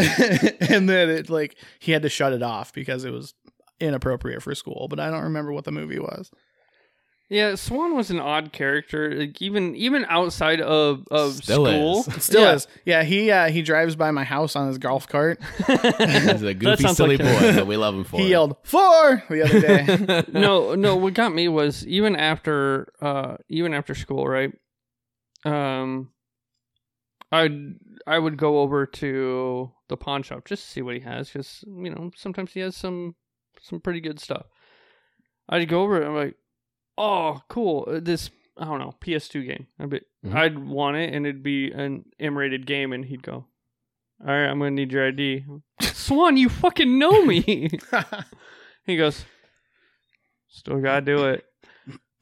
and then it like he had to shut it off because it was inappropriate for school, but I don't remember what the movie was. Yeah, Swan was an odd character, like even even outside of of Still school. is. Still Yeah. is. Yeah, he uh he drives by my house on his golf cart. He's a goofy, silly like boy, but we love him for He it. yelled four the other day. no, no. What got me was even after, uh, even after school, right? Um, I I would go over to the pawn shop just to see what he has, because you know sometimes he has some some pretty good stuff. I'd go over, and I'm like, oh, cool, uh, this I don't know PS2 game. I'd be, Mhm. I'd want it, and it'd be an M-rated game, and he'd go, all right, I'm gonna need your ID. Swan, you fucking know me. He goes, still gotta do it.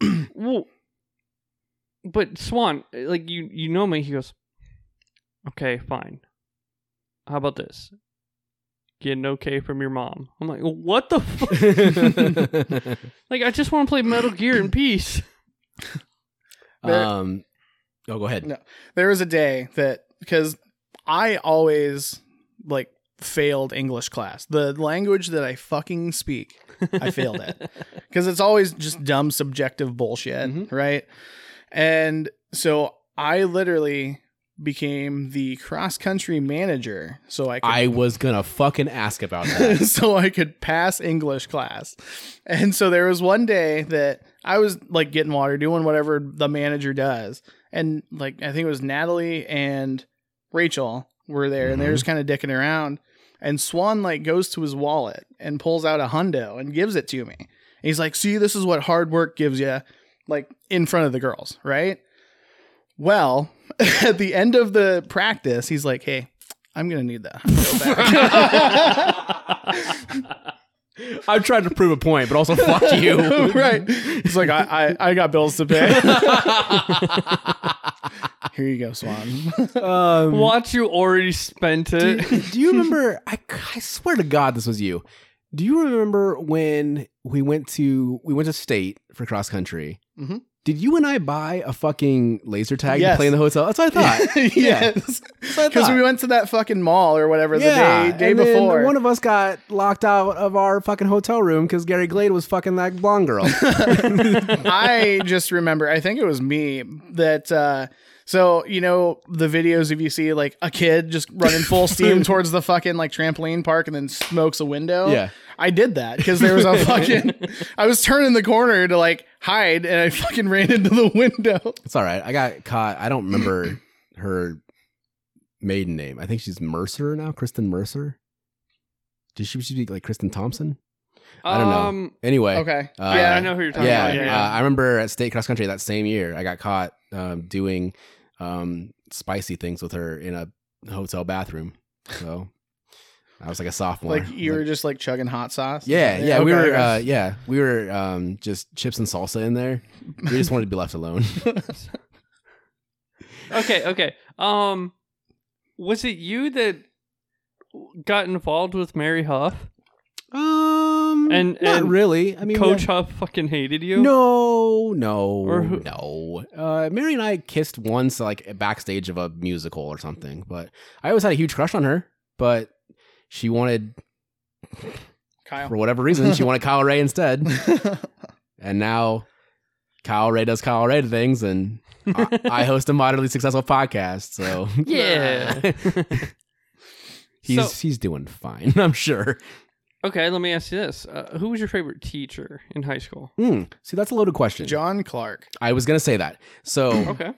well, but Swan, like you, you know me. He goes, okay, fine. How about this? Get an okay from your mom. I'm like, what the fuck? like, I just want to play Metal Gear in peace. There- um, oh, go ahead. No. there was a day that because I always like failed English class. The language that I fucking speak, I failed it because it's always just dumb subjective bullshit, Mhm. right? And so I literally became the cross country manager so I could I was gonna fucking ask about that. so I could pass English class. And so there was one day that I was like getting water, doing whatever the manager does. And like I think it was Natalie and Rachel were there and they're just mm-hmm. kind of dicking around. And Swan like goes to his wallet and pulls out a hundo and gives it to me. And he's like, see, this is what hard work gives you, like in front of the girls, right? Well, at the end of the practice, he's like, hey, I'm gonna need that. I'm trying to prove a point, but also fuck you. right. It's like I, I I got bills to pay. Here you go, Swan. um, Watch you already spent it. do you remember? I, I swear to God, this was you. Do you remember when we went to we went to state for cross country? Mhm. Did you and I buy a fucking laser tag Yes. to play in the hotel? That's what I thought. yes. That's what I Because we went to that fucking mall or whatever yeah, the day day before. one of us got locked out of our fucking hotel room because Gary Glade was fucking that blonde girl. I just remember, I think it was me that, uh, so, you know, the videos if you see like a kid just running full steam towards the fucking like trampoline park and then smokes a window. Yeah. I did that because there was a fucking, I was turning the corner to like hide and I fucking ran into the window. it's all right. I got caught. I don't remember her maiden name. I think she's Mercer now, Kristen Mercer. Did she, she be like Kristen Thompson? I don't know. Um, Anyway, Okay. Uh, yeah, I know who you're talking yeah, about. Yeah, yeah. Uh, I remember at state cross country that same year, I got caught um, doing um, spicy things with her in a hotel bathroom. So I was like a sophomore. Like you were just like chugging hot sauce. yeah, yeah, we okay, were, okay. uh, yeah, we were um, just chips and salsa in there. We just wanted to be left alone. okay, okay. Um, was it you that got involved with Mary Huff? Um, And- not and really. I mean, Coach we- Huff fucking hated you. No, no, Or who- no. Uh, Mary and I kissed once, like backstage of a musical or something. But I always had a huge crush on her. But she wanted, Kyle. for whatever reason, she wanted Kyle Ray instead. And now Kyle Ray does Kyle Ray things, and I, I host a moderately successful podcast. So Yeah. he's So- he's doing fine, I'm sure. Okay, let me ask you this: uh, Who was your favorite teacher in high school? Hmm. See, that's a loaded question. John Clark. I was gonna say that. So Okay.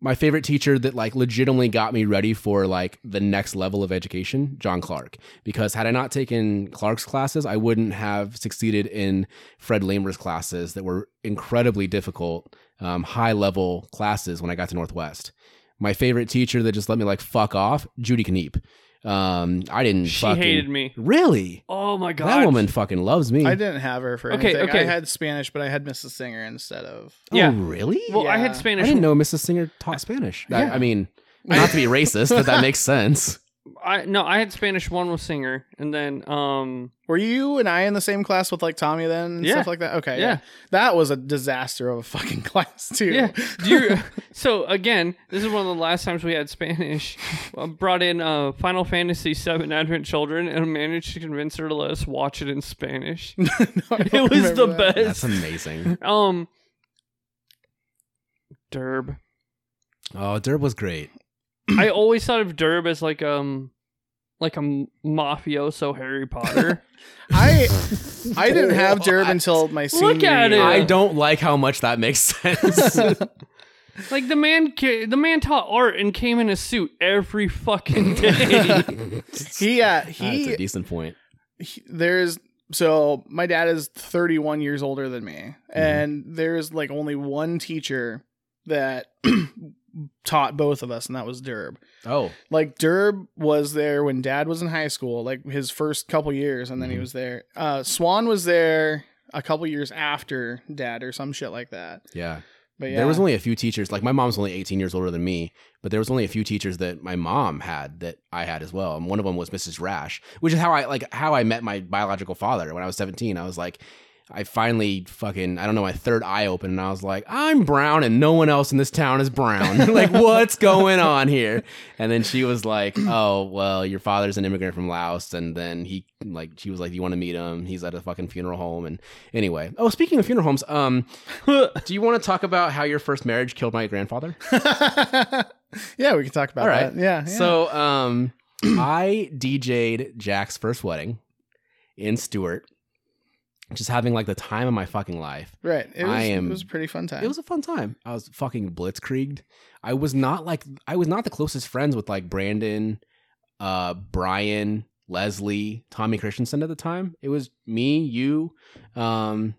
my favorite teacher that like legitimately got me ready for like the next level of education, John Clark. Because had I not taken Clark's classes, I wouldn't have succeeded in Fred Lamer's classes that were incredibly difficult, um, high level classes when I got to Northwest. My favorite teacher that just let me like fuck off, Judy Kneep. Um, I didn't. She fucking, hated me. Really? Oh my god. That woman fucking loves me. I didn't have her for Okay, anything. okay. I had Spanish, but I had Mrs. Singer instead of. Yeah. Oh, really? Well, I had Spanish. I didn't know Mrs. Singer taught Spanish. That- Yeah. I mean, not to be racist, but that makes sense. I no, I had Spanish one with singer, and then um, Were you and I in the same class with like Tommy then and Yeah. stuff like that? Okay, Yeah. yeah. That was a disaster of a fucking class too. yeah. Do you? so again, this is one of the last times we had Spanish. I brought in uh, Final Fantasy VII Advent Children and managed to convince her to let us watch it in Spanish. No, it was the remember that. That's amazing. Um, Derb. Oh, Derb was great. I always thought of Derb as like um, like a mafioso Harry Potter. I I didn't have What? Derb until my senior Look at year. it. I don't like how much that makes sense. like the man, ca- the man taught art and came in a suit every fucking day. He uh That's a decent point. he- there's so my dad is 31 years older than me and there's like only one teacher that taught both of us and that was Derb. Oh, Like Derb was there when dad was in high school, like his first couple years and then he Mhm. was there. Uh Swan was there a couple years after dad or some shit like that. yeah. But yeah. There was only a few teachers. Like my mom's only 18 years older than me, but there was only a few teachers that my mom had that I had as well. And one of them was Mrs. Rash, which is how I like how I met my biological father when I was 17. I was like, I finally fucking I don't know my third eye opened and I was like, I'm brown and no one else in this town is brown. like what's going on here? And then she was like, Oh well, your father's an immigrant from Laos, and then he like she was like, You want to meet him? He's at a fucking funeral home. And anyway, oh speaking of funeral homes, um, do you want to talk about how your first marriage killed my grandfather? yeah, we can talk about All right. that. Yeah, yeah. So, um, I DJ'd Jack's first wedding in Stuart, just having like the time of my fucking life. right. It was, I am- it was a pretty fun time. It was a fun time. I was fucking blitzkrieged. I was not like I was not the closest friends with like Brandon, uh, Brian, Leslie, Tommy Christensen at the time. It was me, you, um,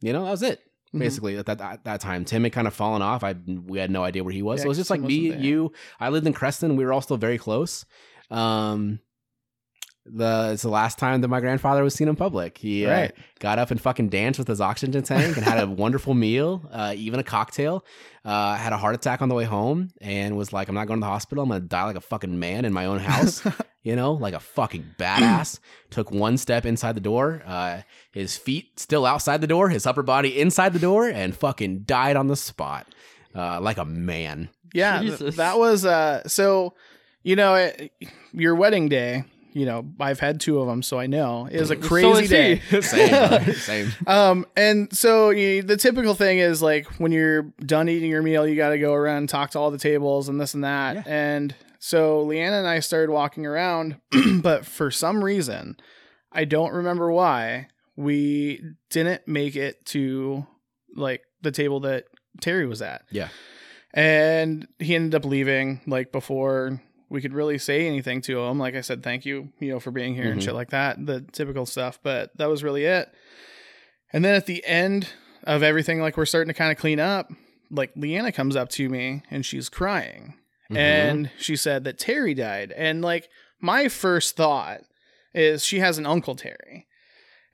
you know, that was it. Mhm. Basically, at that, that that time, Tim had kind of fallen off. I we had no idea where he was, Yeah, so it was just like me, you. I lived in Creston. We were all still very close. Um, the it's the last time that my grandfather was seen in public. He uh, got up and fucking danced with his oxygen tank and had a wonderful meal, uh, even a cocktail. Uh, had a heart attack on the way home and was like, "I'm not going to the hospital. I'm gonna die like a fucking man in my own house." you know, like a fucking badass. Took one step inside the door. Uh, his feet still outside the door, his upper body inside the door, and fucking died on the spot, uh, like a man. Yeah, th- Jesus. that was uh so you know it, your wedding day, you know, I've had two of them so I know is a crazy is day. Same, same. Um and so you, the typical thing is like when you're done eating your meal, you got to go around and talk to all the tables and this and that. Yeah. And so Leanna and I started walking around, but for some reason, I don't remember why, we didn't make it to like the table that Terry was at. Yeah. And he ended up leaving like before we could really say anything to him. Like I said, thank you, you know, for being here and Mhm. shit like that, the typical stuff. But that was really it. And then at the end of everything, like we're starting to kind of clean up, like Leanna comes up to me and she's crying. Mhm. And she said that Terry died. And like my first thought is she has an uncle Terry.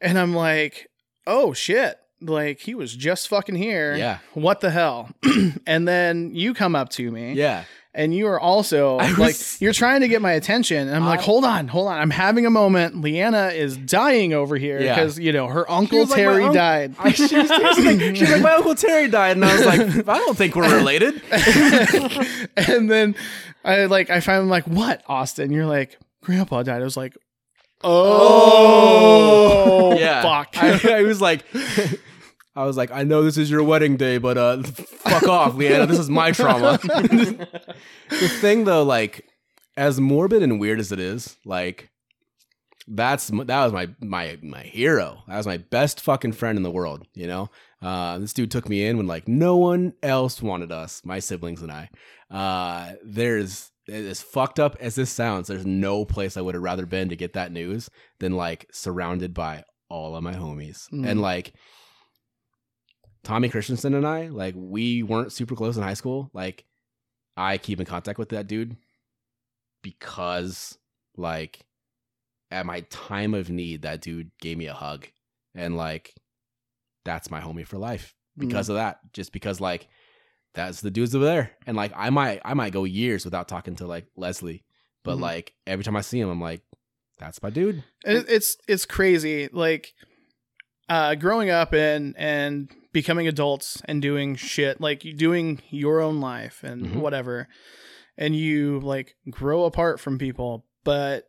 And I'm like, oh shit. Like he was just fucking here. yeah, What the hell? and then you come up to me yeah. And you are also was- like you're trying to get my attention. And I'm like, hold on, hold on. I'm having a moment. Leanna is dying over here Yeah. because you know her uncle was like, Terry "My died. I, she, was, she was like, she was like, my uncle Terry died, and I was like, I don't think we're related. and then I like I finally like, what, Austin? You're like, Grandpa died. I was like, oh, oh yeah, fuck. I, I was like, I was like, I know this is your wedding day, but uh, fuck off, Leanna. This is my trauma. the thing though, like, as morbid and weird as it is, like. That's that was my my my hero. That was my best fucking friend in the world. You know, uh, this dude took me in when like no one else wanted us, my siblings and I. Uh, there's as fucked up as this sounds, there's no place I would have rather been to get that news than like surrounded by all of my homies. Mm. And like Tommy Christensen and I, like we weren't super close in high school. Like I keep in contact with that dude because like at my time of need, that dude gave me a hug. And like that's my homie for life because of that. Just because like that's the dudes over there. And like I might I might go years without talking to like Leslie. But Mhm. like every time I see him, I'm like, that's my dude. And it's it's crazy like uh growing up and and becoming adults and doing shit like doing your own life and Mhm. whatever and you like grow apart from people but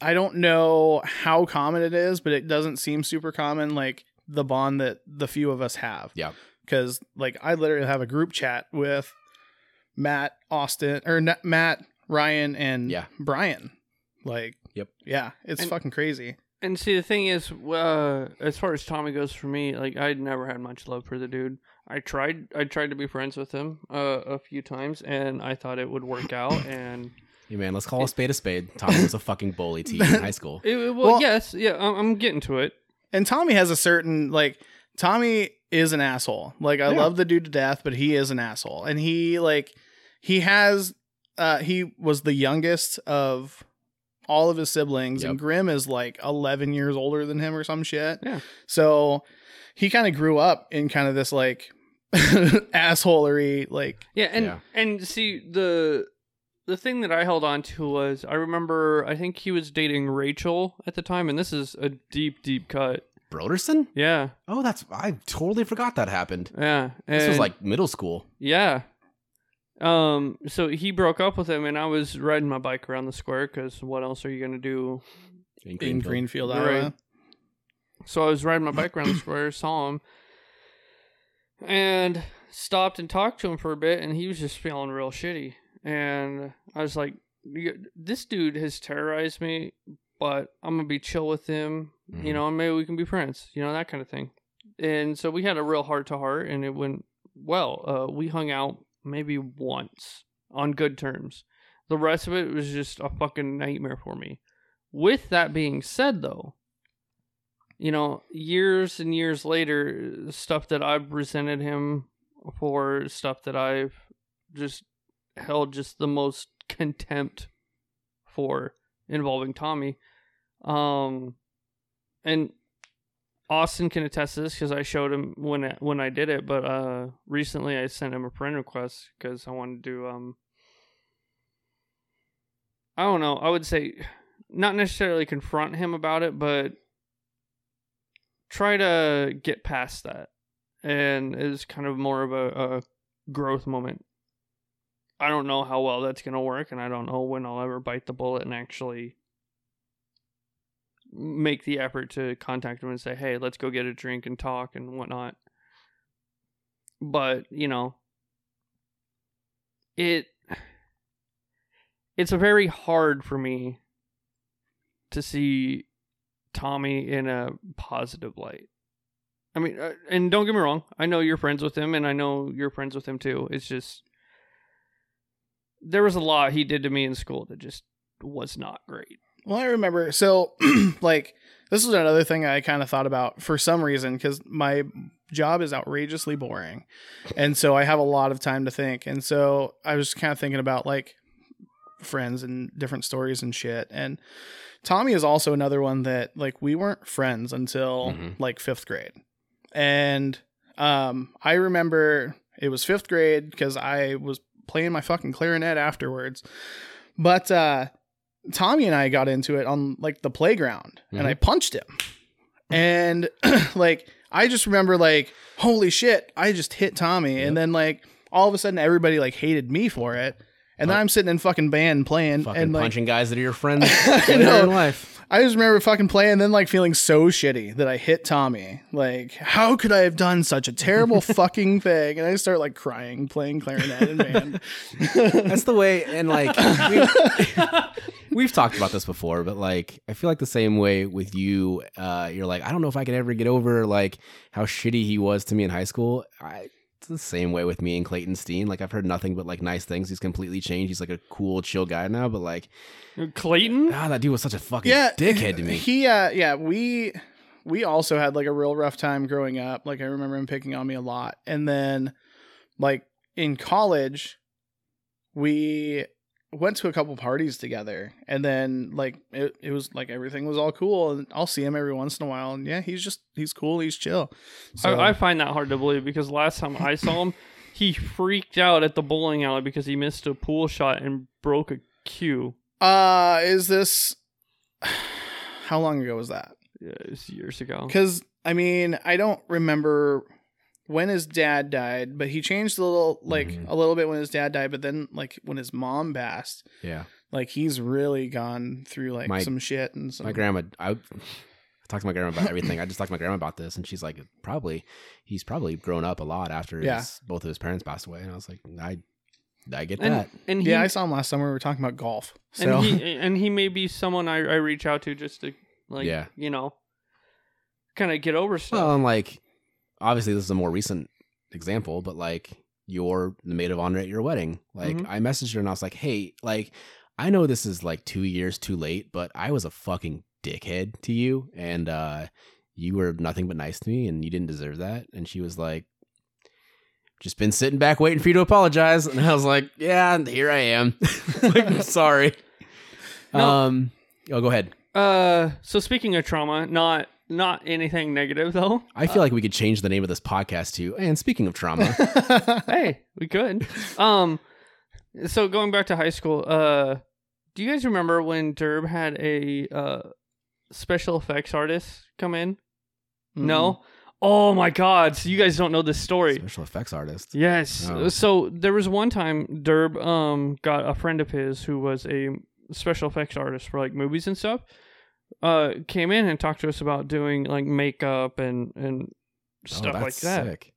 i don't know how common it is but it doesn't seem super common like the bond that the few of us have Yeah. because like i literally have a group chat with matt austin or matt ryan and Yeah. brian like Yep. yeah it's And- fucking crazy And see, the thing is, uh, as far as Tommy goes for me, like I'd never had much love for the dude. I tried, I tried to be friends with him uh, a few times, and I thought it would work out. And Hey man, let's call a spade a spade. Tommy was a fucking bully to you in high school. it, it- well, Well- yes, yeah, I'm, I'm getting to it. and Tommy has a certain like Tommy is an asshole. Like I Yeah. love the dude to death, but he is an asshole. And he like he has uh he was the youngest of all of his siblings and Yep. Grim is like 11 years older than him or some shit. Yeah. So he kind of grew up in kind of this like assholery like Yeah, and Yeah. and see the the thing that I held on to was I remember I think he was dating Rachel at the time, and this is a deep, deep cut. Broderson? Yeah, Oh, that's I totally forgot that happened. yeah. This was like middle school. Yeah. Um. So he broke up with him, and I was riding my bike around the square because what else are you gonna do? In in Greenfield. Greenfield, Right. So I was riding my bike around the square, saw him, and stopped and talked to him for a bit, and he was just feeling real shitty. And I was like, "This dude has terrorized me, but I'm gonna be chill with him, you Mhm. know, and maybe we can be friends, you know, that kind of thing." And so we had a real heart to heart, and it went well. Uh, we hung out maybe once on good terms. The rest of it was just a fucking nightmare for me. With that being said, though, you know, years and years later, stuff that I've resented him for, stuff that I've just held just the most contempt for involving Tommy, Um, and Austin can attest to this because I showed him when I, when I did it. But uh, recently I sent him a friend request because I wanted to um. I don't know. I would say not necessarily confront him about it, but try to get past that. And is kind of more of a, a growth moment. I don't know how well that's to work, and I don't know when I'll ever bite the bullet and actually make the effort to contact him and say, hey, let's go get a drink and talk and whatnot. But, you know, it it's very hard for me to see Tommy in a positive light. I mean, uh, and don't get me wrong, I know you're friends with him and I know you're friends with him too. It's just there was a lot he did to me in school that just was not great. Well, I remember. So, like, this is another thing I kind of thought about for some reason because my job is outrageously boring. And so I have a lot of time to think. And so I was kind of thinking about like friends and different stories and shit. And Tommy is also another one that like we weren't friends until Mhm. like fifth grade. And um, I remember it was fifth grade because I was playing my fucking clarinet afterwards. But uh, Tommy and I got into it on like the playground and I mm-hmm. punched him. And like I just remember like holy shit, I just hit Tommy Yep. and then like all of a sudden everybody like hated me for it. And then I'm sitting in fucking band playing Fucking and like punching guys that are your friends I later know. life. I just remember fucking playing, and then like feeling so shitty that I hit Tommy. Like, how could I have done such a terrible fucking thing? And I start like crying, playing clarinet in band. That's the way, and like we've, we've talked about this before, but like I feel like the same way with you. Uh, you're like, I don't know if I could ever get over like how shitty he was to me in high school. I, it's the same way with me and Clayton Steen. Like I've heard nothing but like nice things. He's completely changed. He's like a cool, chill guy now. But like, Clayton? ah, that dude was such a fucking yeah, dickhead to me. He, uh, yeah, we we also had like a real rough time growing up. Like I remember him picking on me a lot, and then like in college, we went to a couple parties together and then like it, it was like everything was all cool and i'll see him every once in a while and yeah he's just he's cool he's chill so I, I find that hard to believe because last time I saw him, he freaked out at the bowling alley because he missed a pool shot and broke a cue. Uh, is this how long ago was that? Yeah, years ago. Because I mean, I don't remember when his dad died, but he changed a little, like Mhm. a little bit when his dad died. But then, like when his mom passed, Yeah, like he's really gone through like My- some shit and some. my grandma. I, I talked to my grandma about everything. I just talked to my grandma about this, and she's like, probably he's probably grown up a lot after Yeah. his, both of his parents passed away. And I was like, I, I get And that. and he, yeah, I saw him last summer. We were talking about golf. So and he and he may be someone I, I reach out to just to like Yeah. you know kind of get over stuff. Well, and like, obviously, this is a more recent example, but like, you're the maid of honor at your wedding. Like, Mhm. I messaged her and I was like, hey, like, I know this is like two years too late, but I was a fucking dickhead to you, and uh, you were nothing but nice to me, and you didn't deserve that. And she was like, just been sitting back waiting for you to apologize. And I was like, yeah, and here I am. like, sorry. No. Um, oh, go ahead. Uh, so speaking of trauma, not not anything negative though. I feel like we could change the name of this podcast to, and speaking of trauma, hey, we could. Um, so going back to high school, uh, do you guys remember when Derb had a uh special effects artist come in? No. Oh my God! So you guys don't know this story. special effects artist. Yes. Oh. So there was one time Derb um got a friend of his who was a special effects artist for like movies and stuff. Uh, came in and talked to us about doing like makeup and and stuff oh, like that. Sick.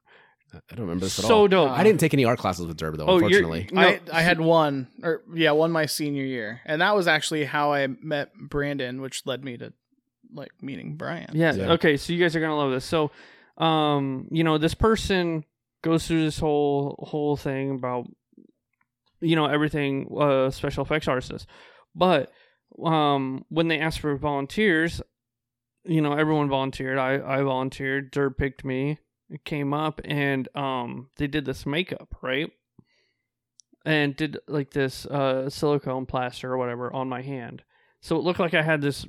I I don't remember this at So all. dope. Uh, I didn't take any art classes with Derby though, Oh, unfortunately. No, I, I had one, or yeah, one my senior year, and that was actually how I met Brandon, which led me to like meeting Brian. Yeah. Yeah. Okay. So you guys are gonna love this. So, um, you know, this person goes through this whole whole thing about, you know, everything uh, special effects artists, but um, when they asked for volunteers, you know, everyone volunteered. I I volunteered. Derb picked me. It came up and um, they did this makeup right. And did like this uh silicone plaster or whatever on my hand. So it looked like I had this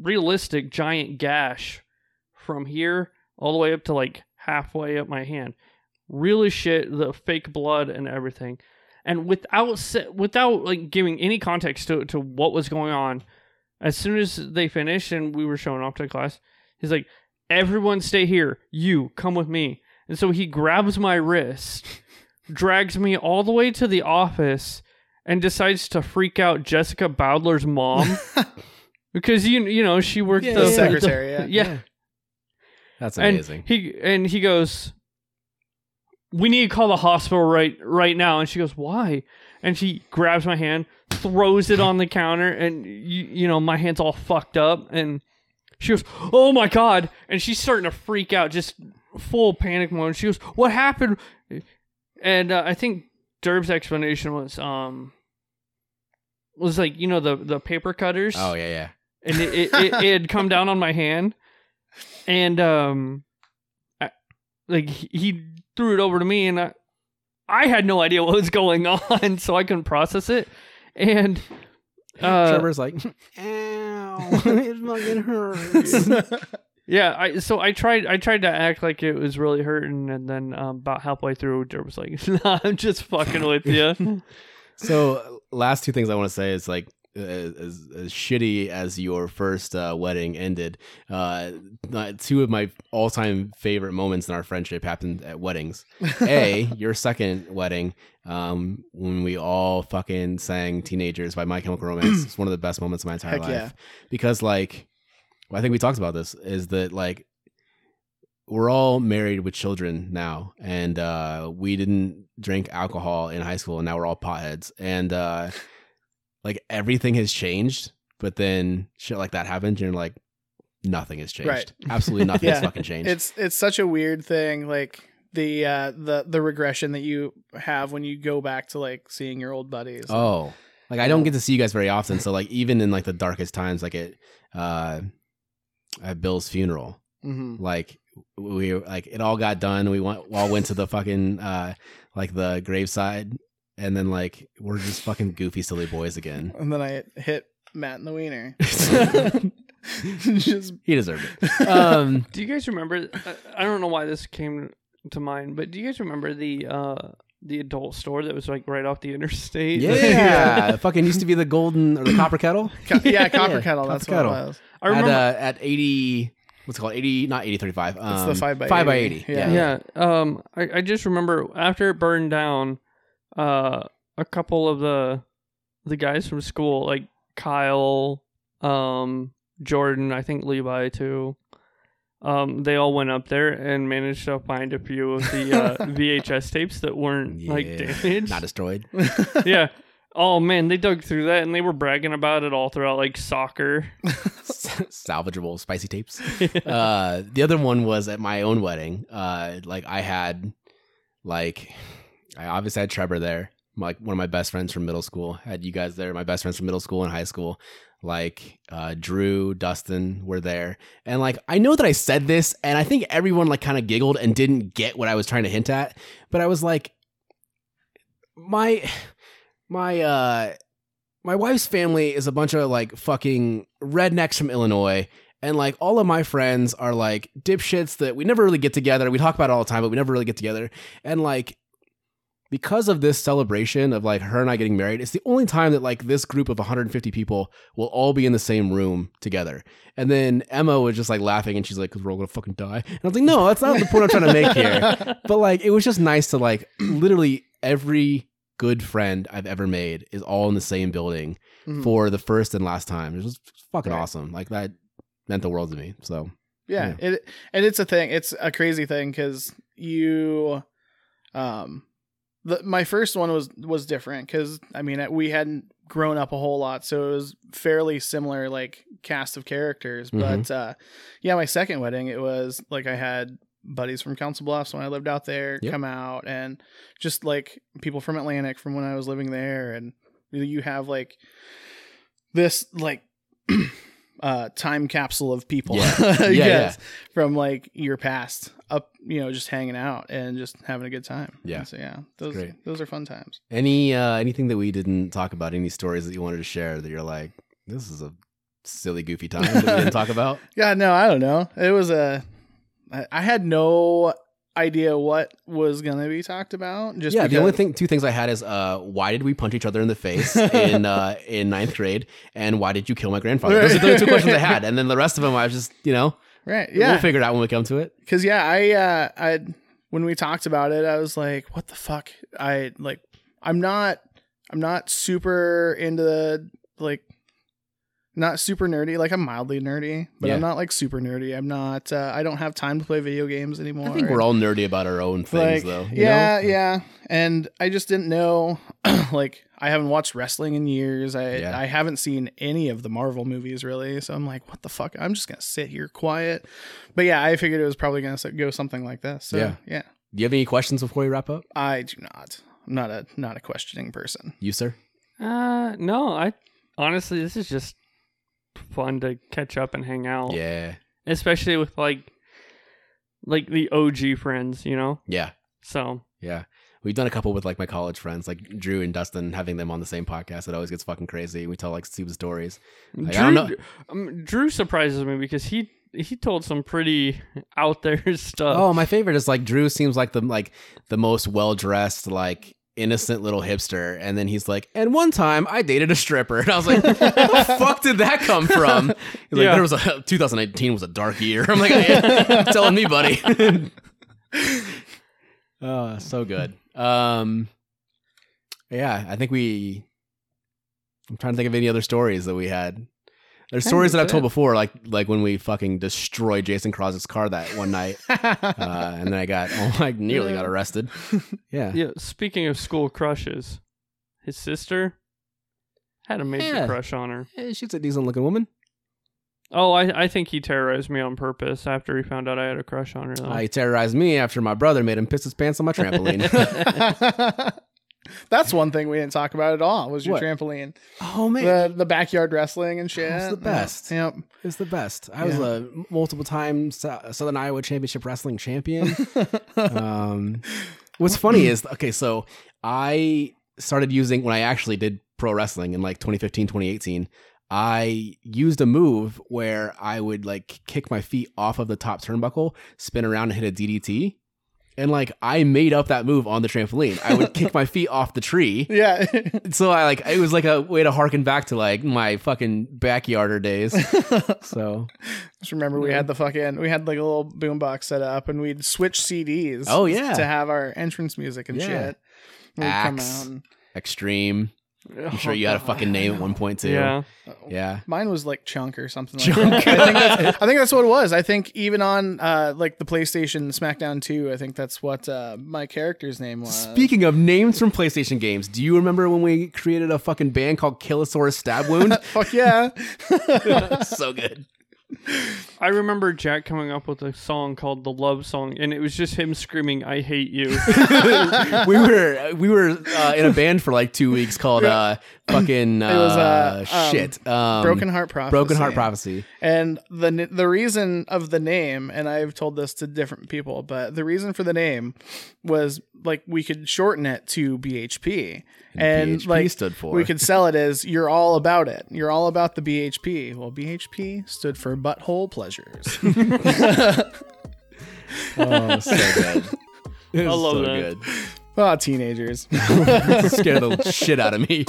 realistic giant gash from here all the way up to like halfway up my hand. Really shit, the fake blood and everything. And without without like giving any context to to what was going on, as soon as they finished and we were showing off to class, he's like, "Everyone stay here. You come with me." And so he grabs my wrist, drags me all the way to the office, and decides to freak out Jessica Bowdler's mom because you you know she worked Yeah, the The yeah, secretary, yeah. yeah. That's And amazing. he and he goes, "We need to call the hospital right right now." And she goes, "Why?" And she grabs my hand, throws it on the counter, and you, you know my hand's all fucked up. And she goes, "Oh my god!" And she's starting to freak out, just full panic mode. She goes, "What happened?" And uh, I think Derb's explanation was, um, was like you know the the paper cutters oh yeah, yeah. and it, it, it, it had come down on my hand and um I, like he- he threw it over to me and I, I had no idea what was going on so i couldn't process it and uh Trevor's like, ow, it fucking hurts. yeah i so i tried i tried to act like it was really hurting and then um, about halfway through Jer was like nah, i'm just fucking with you so, last two things I want to say is like, as, as shitty as your first uh, wedding ended, uh, two of my all time favorite moments in our friendship happened at weddings. A, your second wedding, um, when we all fucking sang Teenagers by My Chemical Romance. it's one of the best moments of my entire Heck life. yeah. Because, like, I think we talked about this, is that, like, we're all married with children now and uh we didn't drink alcohol in high school and now we're all potheads and uh like everything has changed but then shit like that happens and you're like nothing has changed. Right. absolutely nothing has fucking changed. It's it's such a weird thing like the uh the the regression that you have when you go back to like seeing your old buddies. Oh like i don't get to see you guys very often so like even in like the darkest times like at uh at bill's funeral hmm like we like it all got done. We went all went to the fucking uh like the graveside and then like we're just fucking goofy silly boys again. And then i hit matt in the wiener. Just he deserved it. Um do you guys remember I, I don't know why this came to mind but do you guys remember the uh the adult store that was like right off the interstate? Yeah. Fucking used to be the golden or the copper kettle? Co- yeah copper Yeah, kettle that's Copper what Kettle. it was. I remember at, uh, at 80 what's it called? 80 not 8035 um, It's the 5 by 5 by 80. 80 Yeah. yeah, yeah um I, I just remember after it burned down uh a couple of the the guys from school like kyle um jordan i think levi too. Um they all went up there and managed to find a few of the uh, vhs tapes that weren't like damaged. not destroyed. Yeah. Oh man they dug through that and they were bragging about it all throughout like soccer. Salvageable spicy tapes. Uh the other one was at my own wedding. Uh like i had like i obviously had trevor there like one of my best friends from middle school had you guys there my best friends from middle school and high school like uh drew dustin were there and like i know that i said this and i think everyone like kind of giggled and didn't get what i was trying to hint at but i was like my my uh my wife's family is a bunch of like fucking rednecks from Illinois. And like all of my friends are like dipshits that we never really get together. We talk about it all the time, but we never really get together. And like because of this celebration of like her and I getting married, it's the only time that like this group of 150 people will all be in the same room together. And then Emma was just like laughing and she's like, because we're all gonna fucking die. And I was like, no, that's not the point I'm trying to make here. But like it was just nice to like literally every good friend I've ever made is all in the same building Mhm. for the first and last time. It was fucking Right. awesome. Like that meant the world to me. So yeah, it and it's a thing it's a crazy thing because you um the, my first one was was different because i mean we hadn't grown up a whole lot so it was fairly similar like cast of characters Mhm. but uh yeah my second wedding it was like i had buddies from council bluffs when i lived out there Yep. come out and just like people from atlantic from when i was living there and you have like this like uh time capsule of people Yeah. I Yeah, from like your past up you know just hanging out and just having a good time Yeah. And so yeah those those are fun times any uh anything that we didn't talk about, any stories that you wanted to share that you're like, This is a silly, goofy time that we didn't talk about. Yeah, no, I don't know. It was a. I had no idea what was gonna be talked about. Just yeah, the only thing, two things I had is, uh, why did we punch each other in the face in uh, in ninth grade, and why did you kill my grandfather? Those are the two questions I had, and then the rest of them I was just, you know, right? Yeah, we'll figure it out when we come to it. because yeah, I uh, I when we talked about it, I was like, what the fuck? I like, I'm not, I'm not super into the like. Not super nerdy, like I'm mildly nerdy, but Yeah. I'm not like super nerdy. I'm not. Uh, I don't have time to play video games anymore. I think we're all nerdy about our own things, like, though. you yeah, know? yeah. And I just didn't know. like, I haven't watched wrestling in years. I Yeah. I haven't seen any of the Marvel movies really. So I'm like, what the fuck? I'm just gonna sit here quiet. But yeah, I figured it was probably gonna go something like this. So Yeah. yeah, Do you have any questions before we wrap up? I do not. I'm not a not a questioning person. You, sir? Uh, no, I honestly, this is just fun to catch up and hang out. Yeah, especially with like, like the OG friends, you know. yeah, So yeah. We've done a couple with like my college friends, like Drew and Dustin, having them on the same podcast. It always gets fucking crazy. We tell like stupid stories. Like, I Drew, don't know. um, Drew surprises me because he he told some pretty out there stuff. Oh, my favorite is like Drew seems like the like the most well dressed, like innocent little hipster, and then he's like, and one time I dated a stripper, and I was like, where the fuck did that come from? He's like, Yeah. there was a 2019 was a dark year. I'm like, telling me, buddy. oh, so good. Um, yeah, I think we. I'm trying to think of any other stories that we had. There's stories that I've told before, like like when we fucking destroyed Jason Crosby's car that one night uh, and then I got, oh, I nearly got arrested. Yeah. Yeah. Speaking of school crushes, his sister had a major Yeah. crush on her. Eh, she's a decent looking woman. Oh, I I think he terrorized me on purpose after he found out I had a crush on her. Though. Uh, he terrorized me after my brother made him piss his pants on my trampoline. That's one thing we didn't talk about at all. Was your What? trampoline, oh man, the the backyard wrestling and shit. That's the best. Yep. it's the best. I was a multiple time Southern Iowa Championship Wrestling champion. um, what's funny is, okay, so I started using, when I actually did pro wrestling in like 2015, 2018, I used a move where I would like kick my feet off of the top turnbuckle, spin around and hit a DDT. And like I made up that move on the trampoline. I would kick my feet off the tree. yeah. So I like it was like a way to harken back to like my fucking backyarder days. So Just remember we had the fucking we had like a little boombox set up and we'd switch CDs. Oh, yeah. to have our entrance music and Yeah. shit. Axe. and- extreme. I'm sure you had a fucking name at one point too. Yeah. Yeah. Mine was like Chunk or something like that. I think, that's, I think that's what it was. I think even on uh, like the PlayStation SmackDown 2, I think that's what uh, my character's name was. Speaking of names from PlayStation games, do you remember when we created a fucking band called Killosaurus Stab Wound? Fuck yeah. so good. I remember Jack coming up with a song called "The Love Song," and it was just him screaming, "I hate you." we were we were uh, in a band for like two weeks called uh, fucking uh, was, uh, um, shit um, Broken Heart Prophecy. Broken Heart Prophecy. And the the reason of the name, and I've told this to different people, but the reason for the name was like we could shorten it to BHP, and, BHP like stood for- we could sell it as "You're all about it." You're all about the BHP. Well, BHP stood for butthole pleasures. Oh, so good. It I love so that. good. oh, teenagers. Scared the shit out of me.